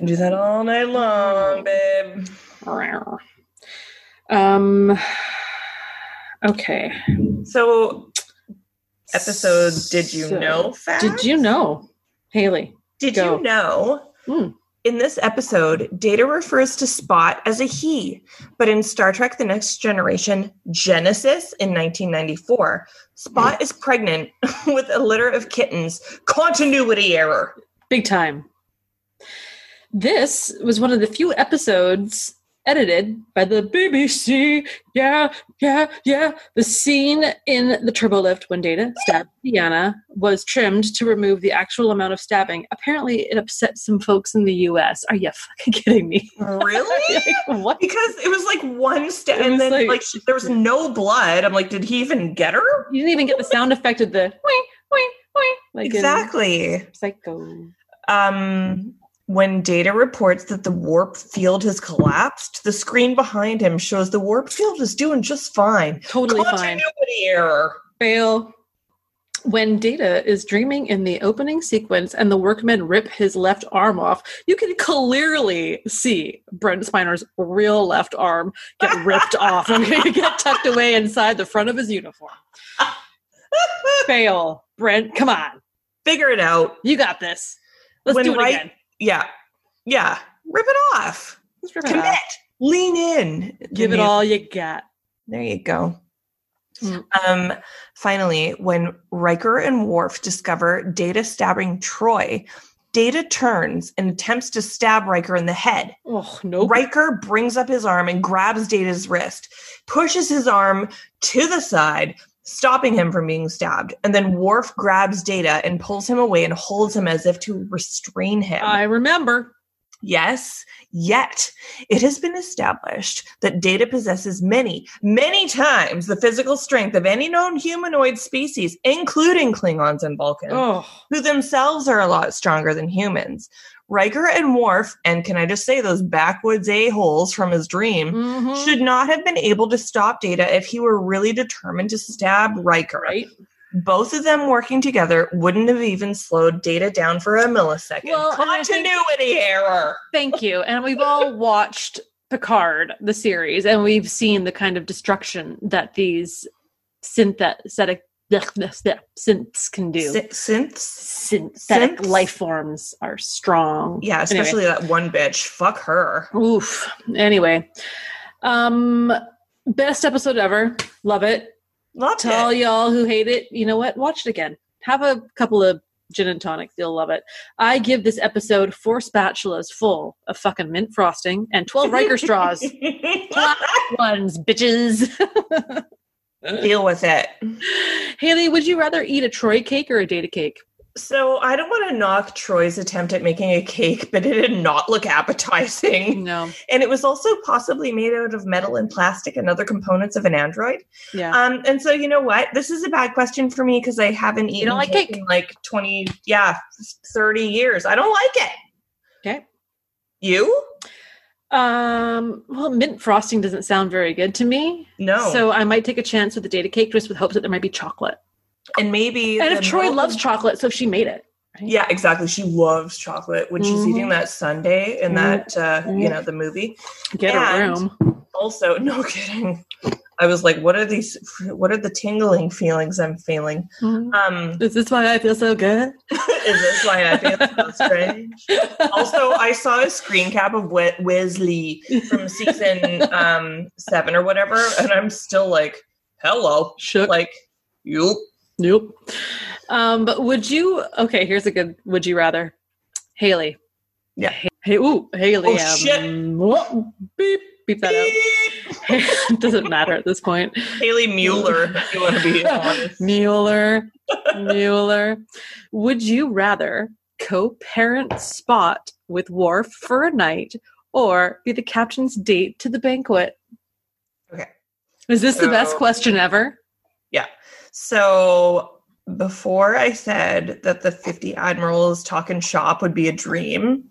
S1: Do that all night long, babe.
S2: um okay
S1: So, episode Did You
S2: So,
S1: Know fact?
S2: did you know haley
S1: Did
S2: Go.
S1: you know?
S2: Hmm.
S1: In this episode, Data refers to Spot as a he, but in Star Trek The Next Generation Genesis in 1994, Spot is pregnant with a litter of kittens. Continuity error.
S2: big time. This was one of the few episodes edited by the BBC. Yeah, yeah, yeah. The scene in the turbo lift when Data stabbed Deanna was trimmed to remove the actual amount of stabbing. Apparently, it upset some folks in the US. Are you fucking kidding me?
S1: Really?
S2: Like, what?
S1: because it was like one
S2: stab,
S1: and then
S2: like-
S1: like, there was no blood. I'm like, did he even get her?
S2: You didn't even get the sound effect of the. Like
S1: exactly.
S2: Psycho.
S1: um, when Data reports that the warp field has collapsed, the screen behind him shows the warp field is doing just fine.
S2: Totally fine.
S1: Continuity error.
S2: Fail. When Data is dreaming in the opening sequence and the workmen rip his left arm off, you can clearly see Brent Spiner's real left arm get ripped off and get tucked away inside the front of his uniform. Fail. Brent, come on.
S1: Figure it out.
S2: You got this. Let's
S1: When
S2: do it
S1: right-
S2: again.
S1: Yeah. Yeah. Rip it off.
S2: Rip it
S1: Commit.
S2: off.
S1: Lean in.
S2: Give it all you got.
S1: There you go.
S2: Mm.
S1: Um, finally, when Riker and Worf discover Data stabbing Troi, Data turns and attempts to stab Riker in the head.
S2: Oh, no.
S1: Riker brings up his arm and grabs Data's wrist, pushes his arm to the side, stopping him from being stabbed. And then Worf grabs Data and pulls him away and holds him as if to restrain him.
S2: I remember.
S1: Yes, yet it has been established that Data possesses many, many times the physical strength of any known humanoid species, including Klingons and Vulcans
S2: Oh,
S1: who themselves are a lot stronger than humans. Riker and Worf, and can I just say those backwoods a-holes from his dream,
S2: mhm.
S1: should not have been able to stop Data if he were really determined to stab Riker.
S2: right.
S1: both of them working together wouldn't have even slowed data down for a millisecond.
S2: Well, I think-
S1: Continuity error.
S2: Thank you. And we've all watched Picard, the series, and we've seen the kind of destruction that these synthetic synths can do.
S1: Sy- synths?
S2: Synthetic
S1: Synths?
S2: life forms are strong.
S1: Yeah,
S2: Anyway.
S1: especially that one bitch. Fuck her.
S2: Oof. Anyway, um, best episode ever. Love it.
S1: Loved
S2: To all y'all who hate it, you know what? Watch it again. Have a couple of gin and tonics. You'll love it. I give this episode four spatulas full of fucking mint frosting and 12 Riker straws. Ones, bitches.
S1: Deal with it.
S2: Haley, would you rather eat a Troi cake or a data cake?
S1: So I don't want to knock Troi's attempt at making a cake, but it did not look appetizing.
S2: No.
S1: And it was also possibly made out of metal and plastic and other components of an android.
S2: Yeah.
S1: Um, and so you know what? This is a bad question for me because I haven't eaten
S2: don't like cake?
S1: in like 20, yeah, 30 years. I don't like it.
S2: Okay.
S1: You?
S2: Um, well, mint frosting doesn't sound very good to me.
S1: No.
S2: So I might take a chance with the data cake just with hopes that there might be chocolate.
S1: and maybe
S2: And if Troi
S1: milk-
S2: loves chocolate, so if she made it. right?
S1: Yeah, exactly. She loves chocolate when she's
S2: Mhm.
S1: eating that sundae in
S2: Mhm.
S1: that uh, you
S2: Mhm.
S1: know, the movie.
S2: Get a room.
S1: Also, no kidding. I was like, what are these what are the tingling feelings I'm feeling?
S2: Mhm.
S1: Um
S2: Is this why I feel so good?
S1: is this why I feel so strange? also, I saw a screen cap of Wesley from season um, seven or whatever, and I'm still like, "Hello,"
S2: Shook.
S1: like, "You."
S2: Nope. Um, but would you? Okay, here's a good. Would you rather, Haley?
S1: Yeah.
S2: Hey, ooh, Haley.
S1: Oh, shit.
S2: whoa, beep, beep that out. Doesn't matter at this point.
S1: Haley Mueller, if you want to be honest.
S2: Mueller, Mueller. Would you rather co-parent Spot with Worf for a night, or be the captain's date to the banquet?
S1: Okay.
S2: Is this the best question ever? Yeah.
S1: So before I said that the 50 admirals talking shop would be a dream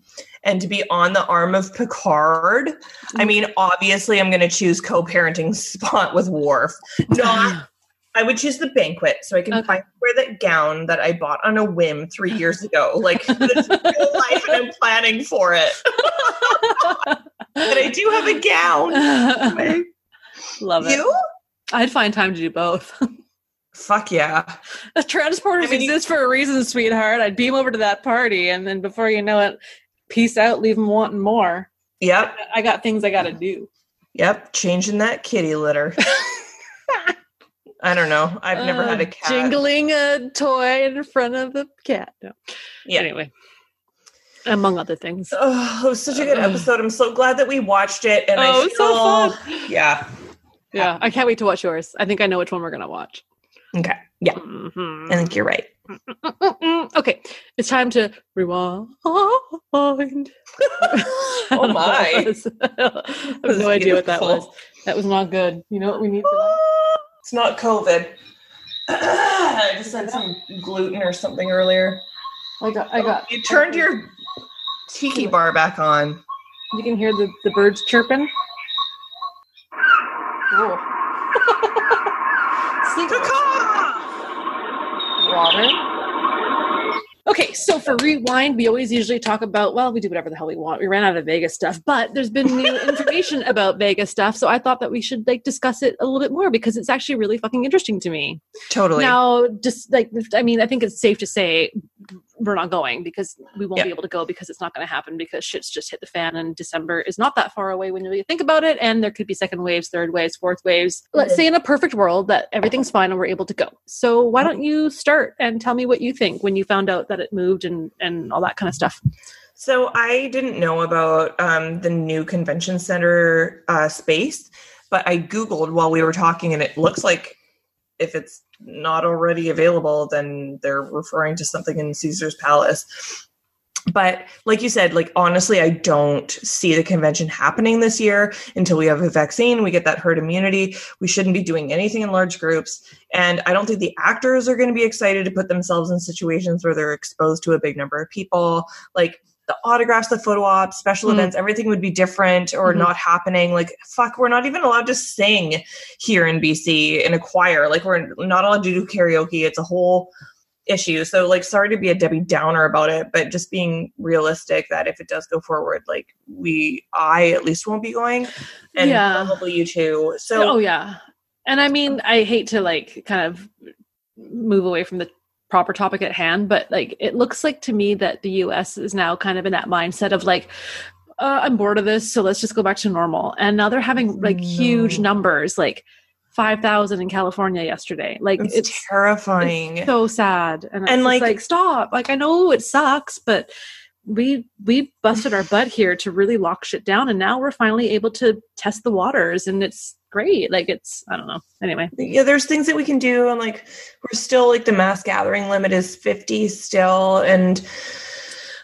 S1: and to be on the arm of Picard, I mean, mm. obviously I'm going to choose co-parenting spot with Worf. Not I would choose the banquet so I can
S2: Okay.
S1: finally wear that gown that I bought on a whim three years ago. Like this is real life and I'm planning for it. But I do have a gown.
S2: Love it.
S1: You?
S2: I'd find time to do both.
S1: Fuck yeah.
S2: The transporters
S1: I mean, you-
S2: for a reason, sweetheart. I'd beam over to that party, and then before you know it, peace out, leave them wanting more.
S1: Yep.
S2: I got things I got to do.
S1: Yep, changing that kitty litter. I don't know. I've never had
S2: Uh,
S1: a cat.
S2: Jingling a toy in front of the cat. No.
S1: Yeah.
S2: Anyway, among other things.
S1: Oh, it was such a good
S2: Ugh.
S1: episode. I'm so glad that we watched it. And I
S2: oh,
S1: feel,
S2: so fun.
S1: Yeah.
S2: Yeah, I can't wait to watch yours. I think I know which one we're going to watch.
S1: Okay. Yeah.
S2: Mhm.
S1: I think you're right.
S2: Mm-mm. Okay, it's time to rewind.
S1: Oh my.
S2: I have no idea what that was. That was not good. You know what we need for that?
S1: It's not COVID. I just had some gluten or something earlier.
S2: I got. I got.
S1: You turned your tiki bar back on.
S2: You can hear the the birds chirping. Cool. Seagulls. Water. Okay, so for rewind, we always usually talk about, well, we do whatever the hell we want. We ran out of Vegas stuff, but there's been new information about Vegas stuff, so I thought that we should like discuss it a little bit more because it's actually really fucking interesting to me.
S1: Totally.
S2: Now, just like I mean, I think it's safe to say we're not going because we won't
S1: Yeah.
S2: be able to go because it's not going to happen because shit's just hit the fan and December is not that far away when you really think about it, and there could be second waves, third waves, fourth waves. Let's
S1: Mhm.
S2: say in a perfect world that everything's fine and we're able to go. So why don't you start and tell me what you think when you found out that it moved and and all that kind of stuff?
S1: So I didn't know about um, the new convention center uh, space, but I Googled while we were talking, and it looks like if it's not already available, then they're referring to something in Caesar's Palace. But like you said, like honestly, I don't see the convention happening this year until we have a vaccine. We get that herd immunity. We shouldn't be doing anything in large groups. And I don't think the actors are going to be excited to put themselves in situations where they're exposed to a big number of people. Like the autographs, the photo ops, special
S2: Mm.
S1: events, everything would be different or
S2: Mhm.
S1: not happening. Like, fuck, we're not even allowed to sing here in BC in a choir. Like, we're not allowed to do karaoke. It's a whole issue. So, like, sorry to be a Debbie Downer about it, but just being realistic that if it does go forward, like, we, I at least won't be going, and
S2: Yeah.
S1: probably you too. So,
S2: oh yeah and i mean i hate to like kind of move away from the proper topic at hand but like it looks like to me that the us is now kind of in that mindset of like uh, i'm bored of this so let's just go back to normal. And now they're having like huge numbers like 5000 in california yesterday. Like
S1: it's,
S2: it's,
S1: terrifying.
S2: it's so sad. And,
S1: And, like-
S2: like stop. Like i know it sucks but we we busted our butt here to really lock shit down and now we're finally able to test the waters and it's great. Like it's i don't know. Anyway.
S1: Yeah there's things that we can do and like we're still like the mass gathering limit is 50 still and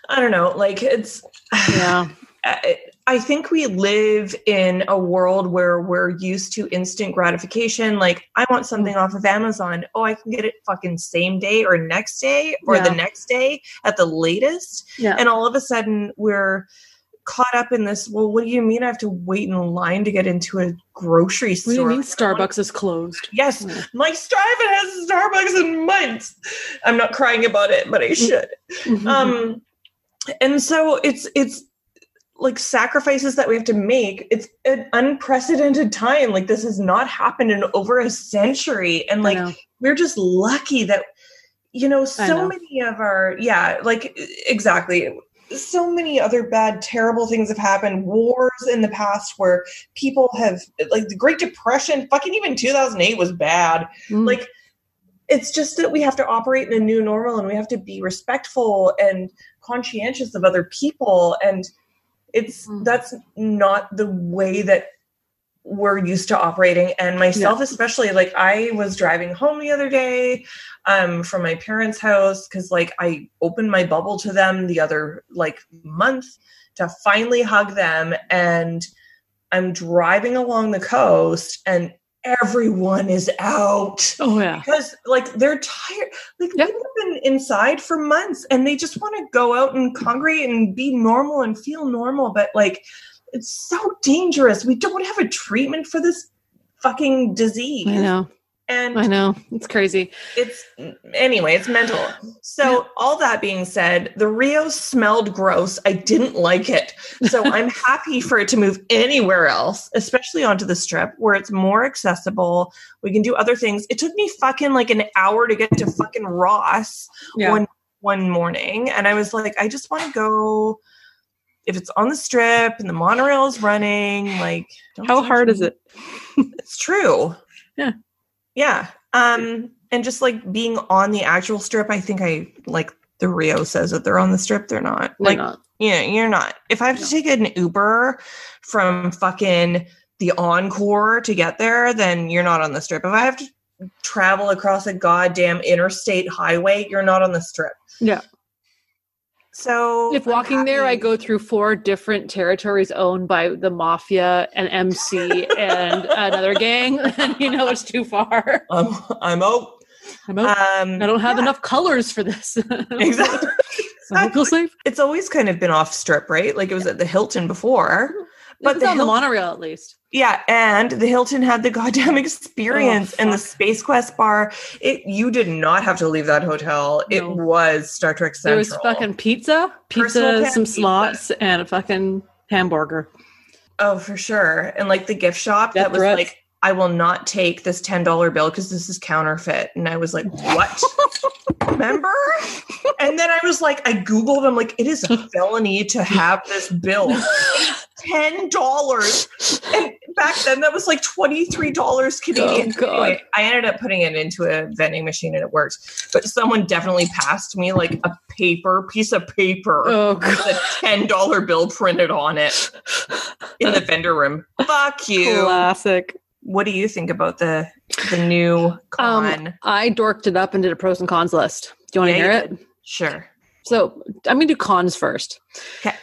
S1: i don't know like it's
S2: yeah.
S1: I, I think we live in a world where we're used to instant gratification. Like i want something off of amazon. Oh i can get it fucking same day or next day or the next day at the latest.
S2: Yeah.
S1: And all of a sudden we're caught up in this well what do you mean i have to wait in line to get into a grocery store?
S2: what do you mean starbucks is closed
S1: Yes,
S2: Yeah.
S1: my Strive has Starbucks in months. I'm not crying about it, but I should.
S2: Mm-hmm.
S1: Um, and so it's it's like sacrifices that we have to make. It's an unprecedented time. Like this has not happened in over a century, and like we're just lucky that you know so
S2: know.
S1: many of our yeah like exactly so many other bad terrible things have happened wars in the past where people have like the great depression fucking even 2008 was bad
S2: Mm.
S1: like it's just that we have to operate in a new normal and we have to be respectful and conscientious of other people and it's
S2: Mm.
S1: that's not the way that we're used to operating. And myself especially like i was driving home the other day um from my parents house because like i opened my bubble to them the other like month to finally hug them. And i'm driving along the coast and everyone is out.
S2: Oh yeah.
S1: Because like they're tired like
S2: Yep.
S1: have been inside for months and they just want to go out and congregate and be normal and feel normal. But like it's so dangerous. We don't have a treatment for this fucking disease.
S2: I know.
S1: And
S2: i know. It's crazy.
S1: It's anyway it's mental. So all that being said the rio smelled gross. I didn't like it. So i'm happy for it to move anywhere else especially onto the strip where it's more accessible. We can do other things. It took me fucking like an hour to get to fucking ross
S2: yeah.
S1: one one morning. And i was like i just want to go if it's on the strip and the monorail is running like
S2: how hard is it?
S1: It's true.
S2: Yeah.
S1: yeah. Um and just like being on the actual strip i think i like the rio says that they're on the strip they're not.
S2: They're
S1: like
S2: not.
S1: yeah you're not. If i have to take an uber from fucking the encore to get there then you're not on the strip. If i have to travel across a goddamn interstate highway you're not on the strip.
S2: Yeah.
S1: So
S2: if
S1: I'm
S2: walking there i go through four different territories owned by the mafia and mc and another gang. Then you know it's too far.
S1: Um, i'm out.
S2: I'm out.
S1: um
S2: i don't have
S1: yeah,
S2: enough colors for this.
S1: Exactly.
S2: I don't feel safe?
S1: It's always kind of been off strip, right? Like it was at the Hilton before.
S2: But
S1: the
S2: on the monorail at least
S1: Yeah, and the Hilton had the goddamn experience
S2: Oh,
S1: and the. Space Quest bar. It you did not have to leave that hotel. It was Star Trek Central.
S2: there was fucking pizza pizza some
S1: pizza.
S2: slots and a fucking hamburger
S1: Oh, for sure. And like the gift shop
S2: Death
S1: that was
S2: threats.
S1: like, I will not take this ten dollar bill because this is counterfeit. And I was like, What? Remember? And then I was like, I Googled, I'm like, it is a felony to have this bill. ten dollars. And back then that was like twenty-three dollars Canadian.
S2: Oh,
S1: Anyway, I ended up putting it into a vending machine and it worked. But someone definitely passed me like a paper, piece of paper
S2: oh
S1: with a ten dollar bill printed on it in the vendor room. Fuck you.
S2: classic
S1: What do you think about the the new con?
S2: Um, I dorked it up and did a pros and cons list. Do you want to
S1: Yeah,
S2: hear it?
S1: did. Sure.
S2: So I'm gonna do cons first.
S1: Okay.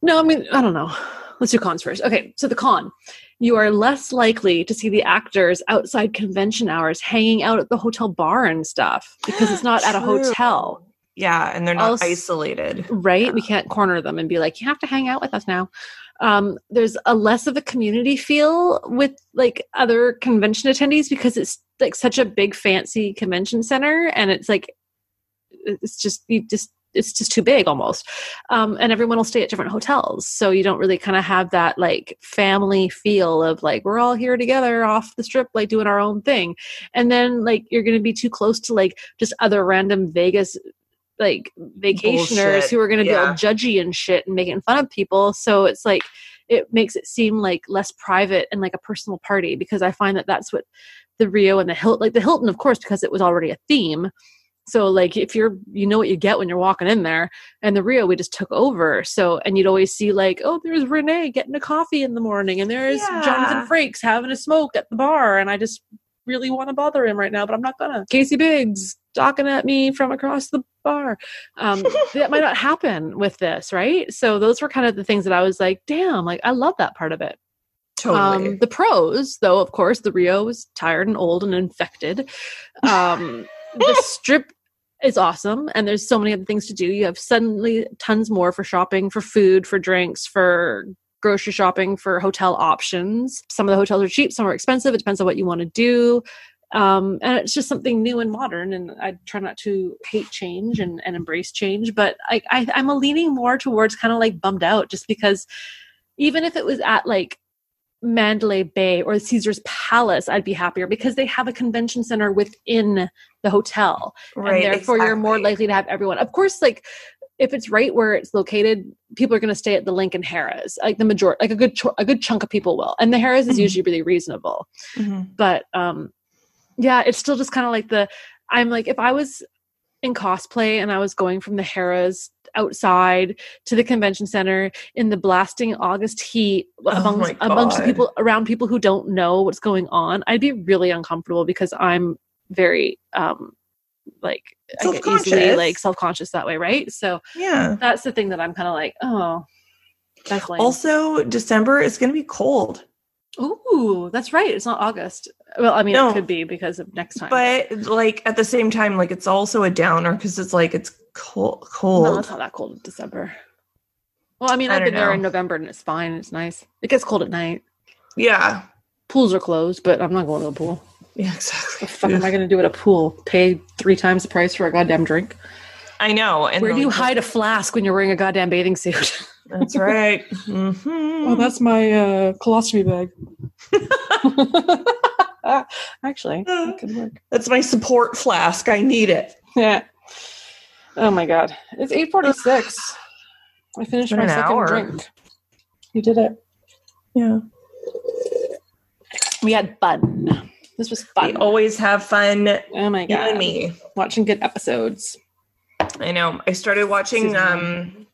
S2: No, I mean I don't know. Let's do cons first. Okay, so the con: you are less likely to see the actors outside convention hours, hanging out at the hotel bar and stuff because it's not at a hotel.
S1: Yeah, and they're not isolated.
S2: right we can't corner them and be like you have to hang out with us now um, there's a less of a community feel with like other convention attendees because it's like such a big fancy convention center and it's like it's just you just it's just too big almost. Um, and everyone will stay at different hotels. So you don't really kind of have that like family feel of like we're all here together off the strip like doing our own thing. And then like you're to be too close to like just other random vegas like vacationers
S1: Bullshit,
S2: who are going to be all judgy and shit and making fun of people. So it's like it makes it seem like less private and like a personal party because i find that that's what the rio and the hilton like the hilton of course because it was already a theme. So like if you're you know what you get when you're walking in there. And the rio we just took over. So and you'd always see like oh there's renee getting a coffee in the morning and there's
S1: Yeah.
S2: jonathan frakes having a smoke at the bar. And i just really want to bother him right now but i'm not gonna casey biggs talking at me from across the bar um, that might not happen with this right so those were kind of the things that i was like damn like i love that part of it
S1: Totally.
S2: um, the pros, though, of course, the Rio is tired and old and infected. Um, the strip is awesome, and there's so many other things to do. You have suddenly tons more for shopping, for food, for drinks, for grocery shopping, for hotel options. Some of the hotels are cheap, some are expensive. It depends on what you want to do. Um, and it's just something new and modern. And I try not to hate change and, and embrace change, but I, I, I'm a leaning more towards kind of like bummed out just because even if it was at like Mandalay Bay or Caesar's Palace, I'd be happier because they have a convention center within the hotel.
S1: right.
S2: and therefore you're more likely to have everyone. Of course, like if it's right where it's located, people are going to stay at the Lincoln Harrah's. Like the majority, like a good cho- a good chunk of people will. And the Harrah's is
S1: Mhm.
S2: usually really reasonable.
S1: Mhm.
S2: But um yeah, it's still just kind of like the I'm like if I was in cosplay and I was going from the Harrah's outside to the convention center in the blasting August heat amongst
S1: my
S2: amongst people around people who don't know what's going on, I'd be really uncomfortable because I'm very um like easily like self-conscious that way, right? So
S1: Yeah.
S2: that's the thing that I'm kind of like, oh, that's lame.
S1: Also, December is going to be cold,
S2: Ooh, that's right. It's not August. Well, I mean,
S1: No.
S2: it could be because of next time.
S1: but like at the same time, like it's also a downer because it's like it's cold. Cold.
S2: no, it's not that cold in December. Well, I mean,
S1: I
S2: I've been there in. November and it's fine. It's nice. It gets cold at night.
S1: Yeah.
S2: Pools are closed, but I'm not going to a pool.
S1: Yeah. exactly.
S2: What The
S1: Exactly.
S2: fuck am I going to do at a pool? Pay three times the price for a goddamn drink?
S1: I know. And
S2: Where do you hide a flask when you're wearing a goddamn bathing suit?
S1: That's right.
S2: Oh,
S1: Mhm.
S2: my uh, colostomy bag. Actually, that could work.
S1: That's my support flask. I need it.
S2: Yeah. Oh my god. It's 846. I finished my
S1: an
S2: second
S1: hour.
S2: drink. You did it.
S1: Yeah.
S2: We had fun. This was fun.
S1: We always have fun.
S2: Oh my
S1: You
S2: god.
S1: and me.
S2: Watching good episodes.
S1: I know. I started watching um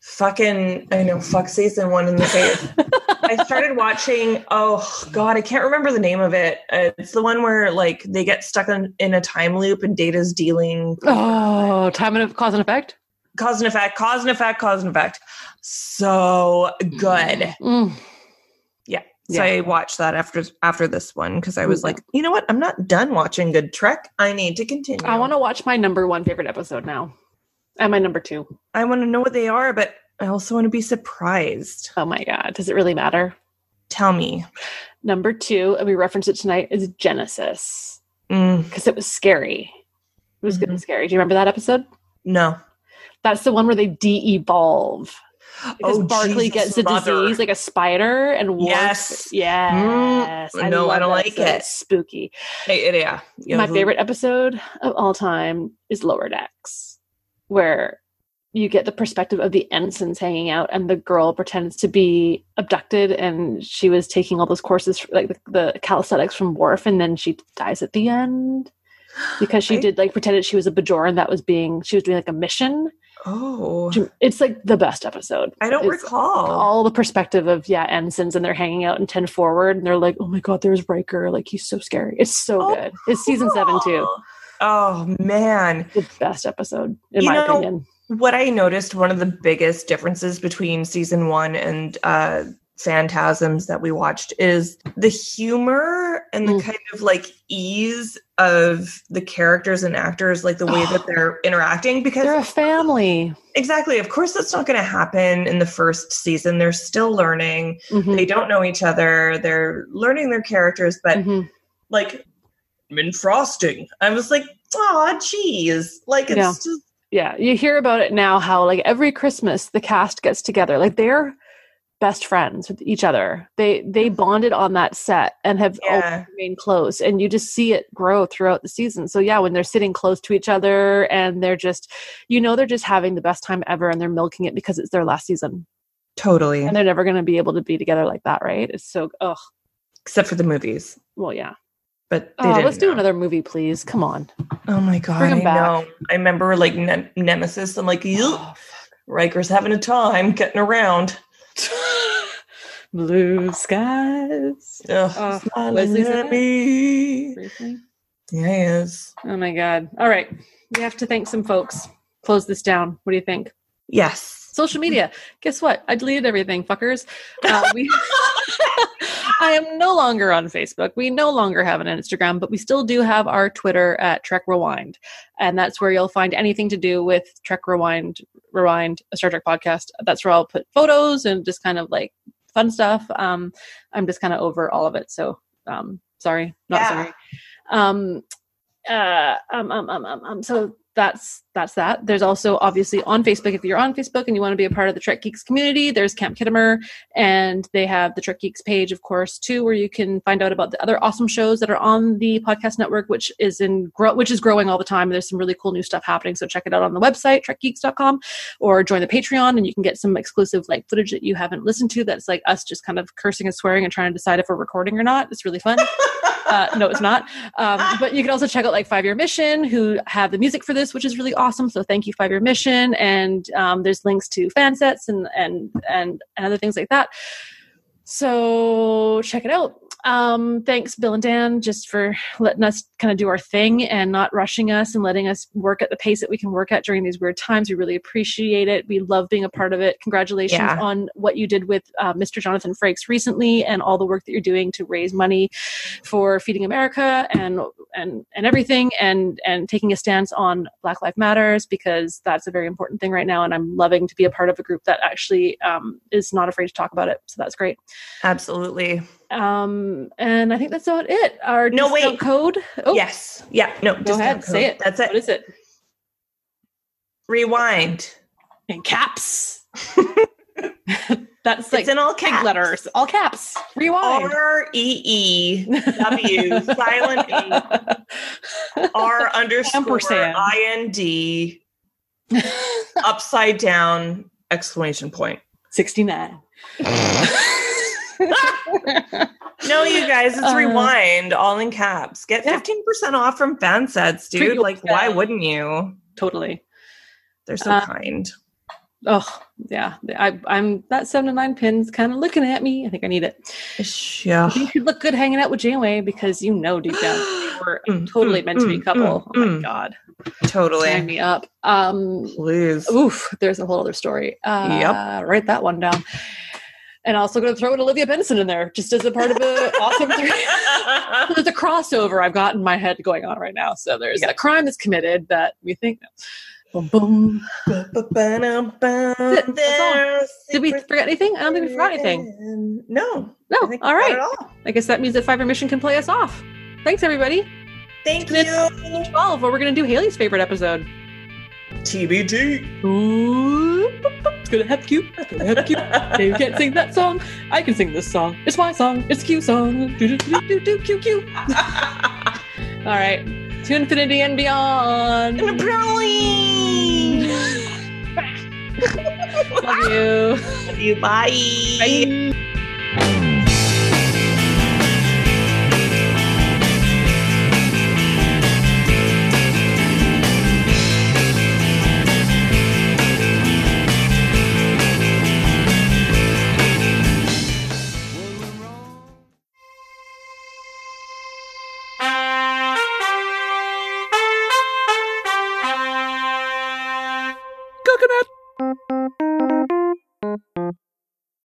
S1: fucking I know fuck season one in the face. I started watching oh god, I can't remember the name of it. Uh, it's the one where like they get stuck in, in a time loop and Data's dealing
S2: Oh, time and cause and effect.
S1: cause and effect, cause and effect, cause and effect. So good.
S2: Mm.
S1: So I watched that after after this one because I was
S2: Yeah.
S1: like, you know what? I'm not done watching Good Trek. I need to continue.
S2: I want to watch my number one favorite episode now. And my number two.
S1: I want to know what they are, but I also want to be surprised.
S2: Oh my god. Does it really matter?
S1: Tell me.
S2: Number two, and we referenced it tonight, is Genesis.
S1: Mm,
S2: Because it was scary. It was good and scary. Do you remember that episode?
S1: no.
S2: That's the one where they de-evolve. Because
S1: Oh,
S2: Barkley
S1: Jesus,
S2: gets a
S1: mother.
S2: disease like a spider and warps.
S1: Yes.
S2: Yes.
S1: Mm, no, I don't like
S2: episode.
S1: it.
S2: It's spooky.
S1: Eh, eh, yeah. Yeah,
S2: My
S1: the-
S2: favorite episode of all time is Lower Decks, where you get the perspective of the ensigns hanging out and the girl pretends to be abducted and she was taking all those courses like the, the calisthenics from Worf and then she dies at the end because she
S1: I-
S2: did like pretended she was a Bajoran that was being she was doing like a mission
S1: Oh,
S2: it's like the best episode
S1: I don't
S2: It's
S1: recall.
S2: all the perspective of yeah ensigns and they're hanging out in 10 forward and they're like oh my god there's Riker like he's so scary it's so
S1: Oh,
S2: good it's season seven too.
S1: Oh man.
S2: the best episode in
S1: You
S2: my
S1: know,
S2: opinion
S1: What I noticed one of the biggest differences between season one and uh phantasms that we watched is the humor and the
S2: Mm.
S1: kind of like ease of the characters and actors like the way that they're interacting because
S2: They're a family.
S1: exactly. Of course that's not going to happen in the first season. They're still learning.
S2: Mhm,
S1: they don't know each other. They're learning their characters but
S2: mhm.
S1: like in frosting. I was like oh geez. Like it's
S2: Yeah.
S1: just
S2: yeah. You hear about it now how like every christmas the cast gets together. Like they're best friends with each other. They they mm-hmm. bonded on that set and have always
S1: yeah.
S2: remained close and you just see it grow throughout the season. So yeah when they're sitting close to each other and they're just you know they're just having the best time ever and they're milking it because it's their last season.
S1: Totally.
S2: And they're never going to be able to be together like that right? It's so oh
S1: except for the movies.
S2: Well yeah.
S1: But they
S2: oh, let's do another movie please. Come on.
S1: Oh my god
S2: Bring 'em
S1: i
S2: back.
S1: know. I remember like ne- nemesis. I'm like Yuck. Oh, riker's having a time getting around
S2: blue skies Oh, Wesley's in
S1: at me. He is.
S2: Oh my god. All right. We have to thank some folks. Close this down. What do you think?
S1: Yes.
S2: Social media. Guess what? I deleted everything, fuckers. Uh, we I am no longer on Facebook. We no longer have an Instagram, but we still do have our Twitter at Trek Rewind. And that's where you'll find anything to do with Trek Rewind, Rewind, a Star Trek podcast. That's where I'll put photos and just kind of like fun stuff. Um, I'm just kind of over all of it. So um, sorry, not
S1: Yeah.
S2: sorry. Um, uh, um, um, um, um, um, so that's that's that. There's also obviously on Facebook if you're on Facebook and you want to be a part of the Trek Geeks community. There's Camp Khitomer, and they have the Trek Geeks page, of course, too, where you can find out about the other awesome shows that are on the podcast network, which is in grow, which is growing all the time. There's some really cool new stuff happening, so check it out on the website trekgeeks.com, or join the Patreon, and you can get some exclusive like footage that you haven't listened to. That's like us just kind of cursing and swearing and trying to decide if we're recording or not. It's really fun. Uh, no, it's not. Um, but you can also check out like Five Year Mission, who have the music for this, which is really awesome. So thank you, Five Year Mission. And um, there's links to Fansets and and and and other things like that. So check it out. Um, thanks, Bill and Dan, just for letting us kind of do our thing and not rushing us and letting us work at the pace that we can work at during these weird times. We really appreciate it. We love being a part of it. Congratulations
S1: Yeah.
S2: on what you did with uh, Mr. Jonathan Frakes recently and all the work that you're doing to raise money for Feeding America and and and everything and and taking a stance on Black Lives Matters because that's a very important thing right now. And I'm loving to be a part of a group that actually um, is not afraid to talk about it. So that's great.
S1: Absolutely.
S2: Um, and I think that's about it. Our
S1: No,
S2: discount
S1: wait.
S2: code. Oh,
S1: Yes. Yeah. No.
S2: Go ahead,
S1: discount
S2: say it.
S1: That's
S2: What
S1: it.
S2: is it?
S1: Rewind.
S2: In caps. that's like
S1: it's in all caps.
S2: letters, all caps. Rewind.
S1: R E E W silent E R underscore
S2: Ampersand.
S1: I N D upside down exclamation point.
S2: 69.
S1: No, you guys, it's
S2: Uh,
S1: rewind, all in caps. Get
S2: Yeah.
S1: fifteen percent off from
S2: Fansets,
S1: dude. Like, why wouldn't you?
S2: totally.
S1: They're so
S2: Uh,
S1: kind.
S2: Oh, yeah. I, I'm that Seven of Nine pins kind of looking at me. I think I need it.
S1: Yeah.
S2: You should look good hanging out with Janeway because you know deep down we're
S1: Mm,
S2: totally
S1: mm,
S2: meant to be a
S1: mm,
S2: couple.
S1: mm,
S2: oh my
S1: mm.
S2: god, sign
S1: Totally.
S2: me up. Um,
S1: Please.
S2: oof, there's a whole other story. Uh,
S1: Yep.
S2: Write that one down. And also going to throw in Olivia Benson in there just as a part of the awesome three. So there's a crossover I've got in my head going on right now. So there's
S1: Yeah.
S2: a crime that's committed that we think. Boom, boom. Did we forget anything? I don't think we forgot anything.
S1: No.
S2: No.
S1: I think we
S2: All right.
S1: all.
S2: I guess that means that Five Year Mission can play us off. Thanks, everybody.
S1: Thank you.
S2: 12, where we're going to do Haley's favorite episode.
S1: TBT.
S2: Ooh, It's to have Q. It's to have Q. Hey, you can't sing that song. I can sing this song. It's my song. It's Q song. Do, do, do, do, do, Q, Q. All right. To infinity and beyond.
S1: And a brownie.
S2: Love you.
S1: Love you. Bye.
S2: Bye.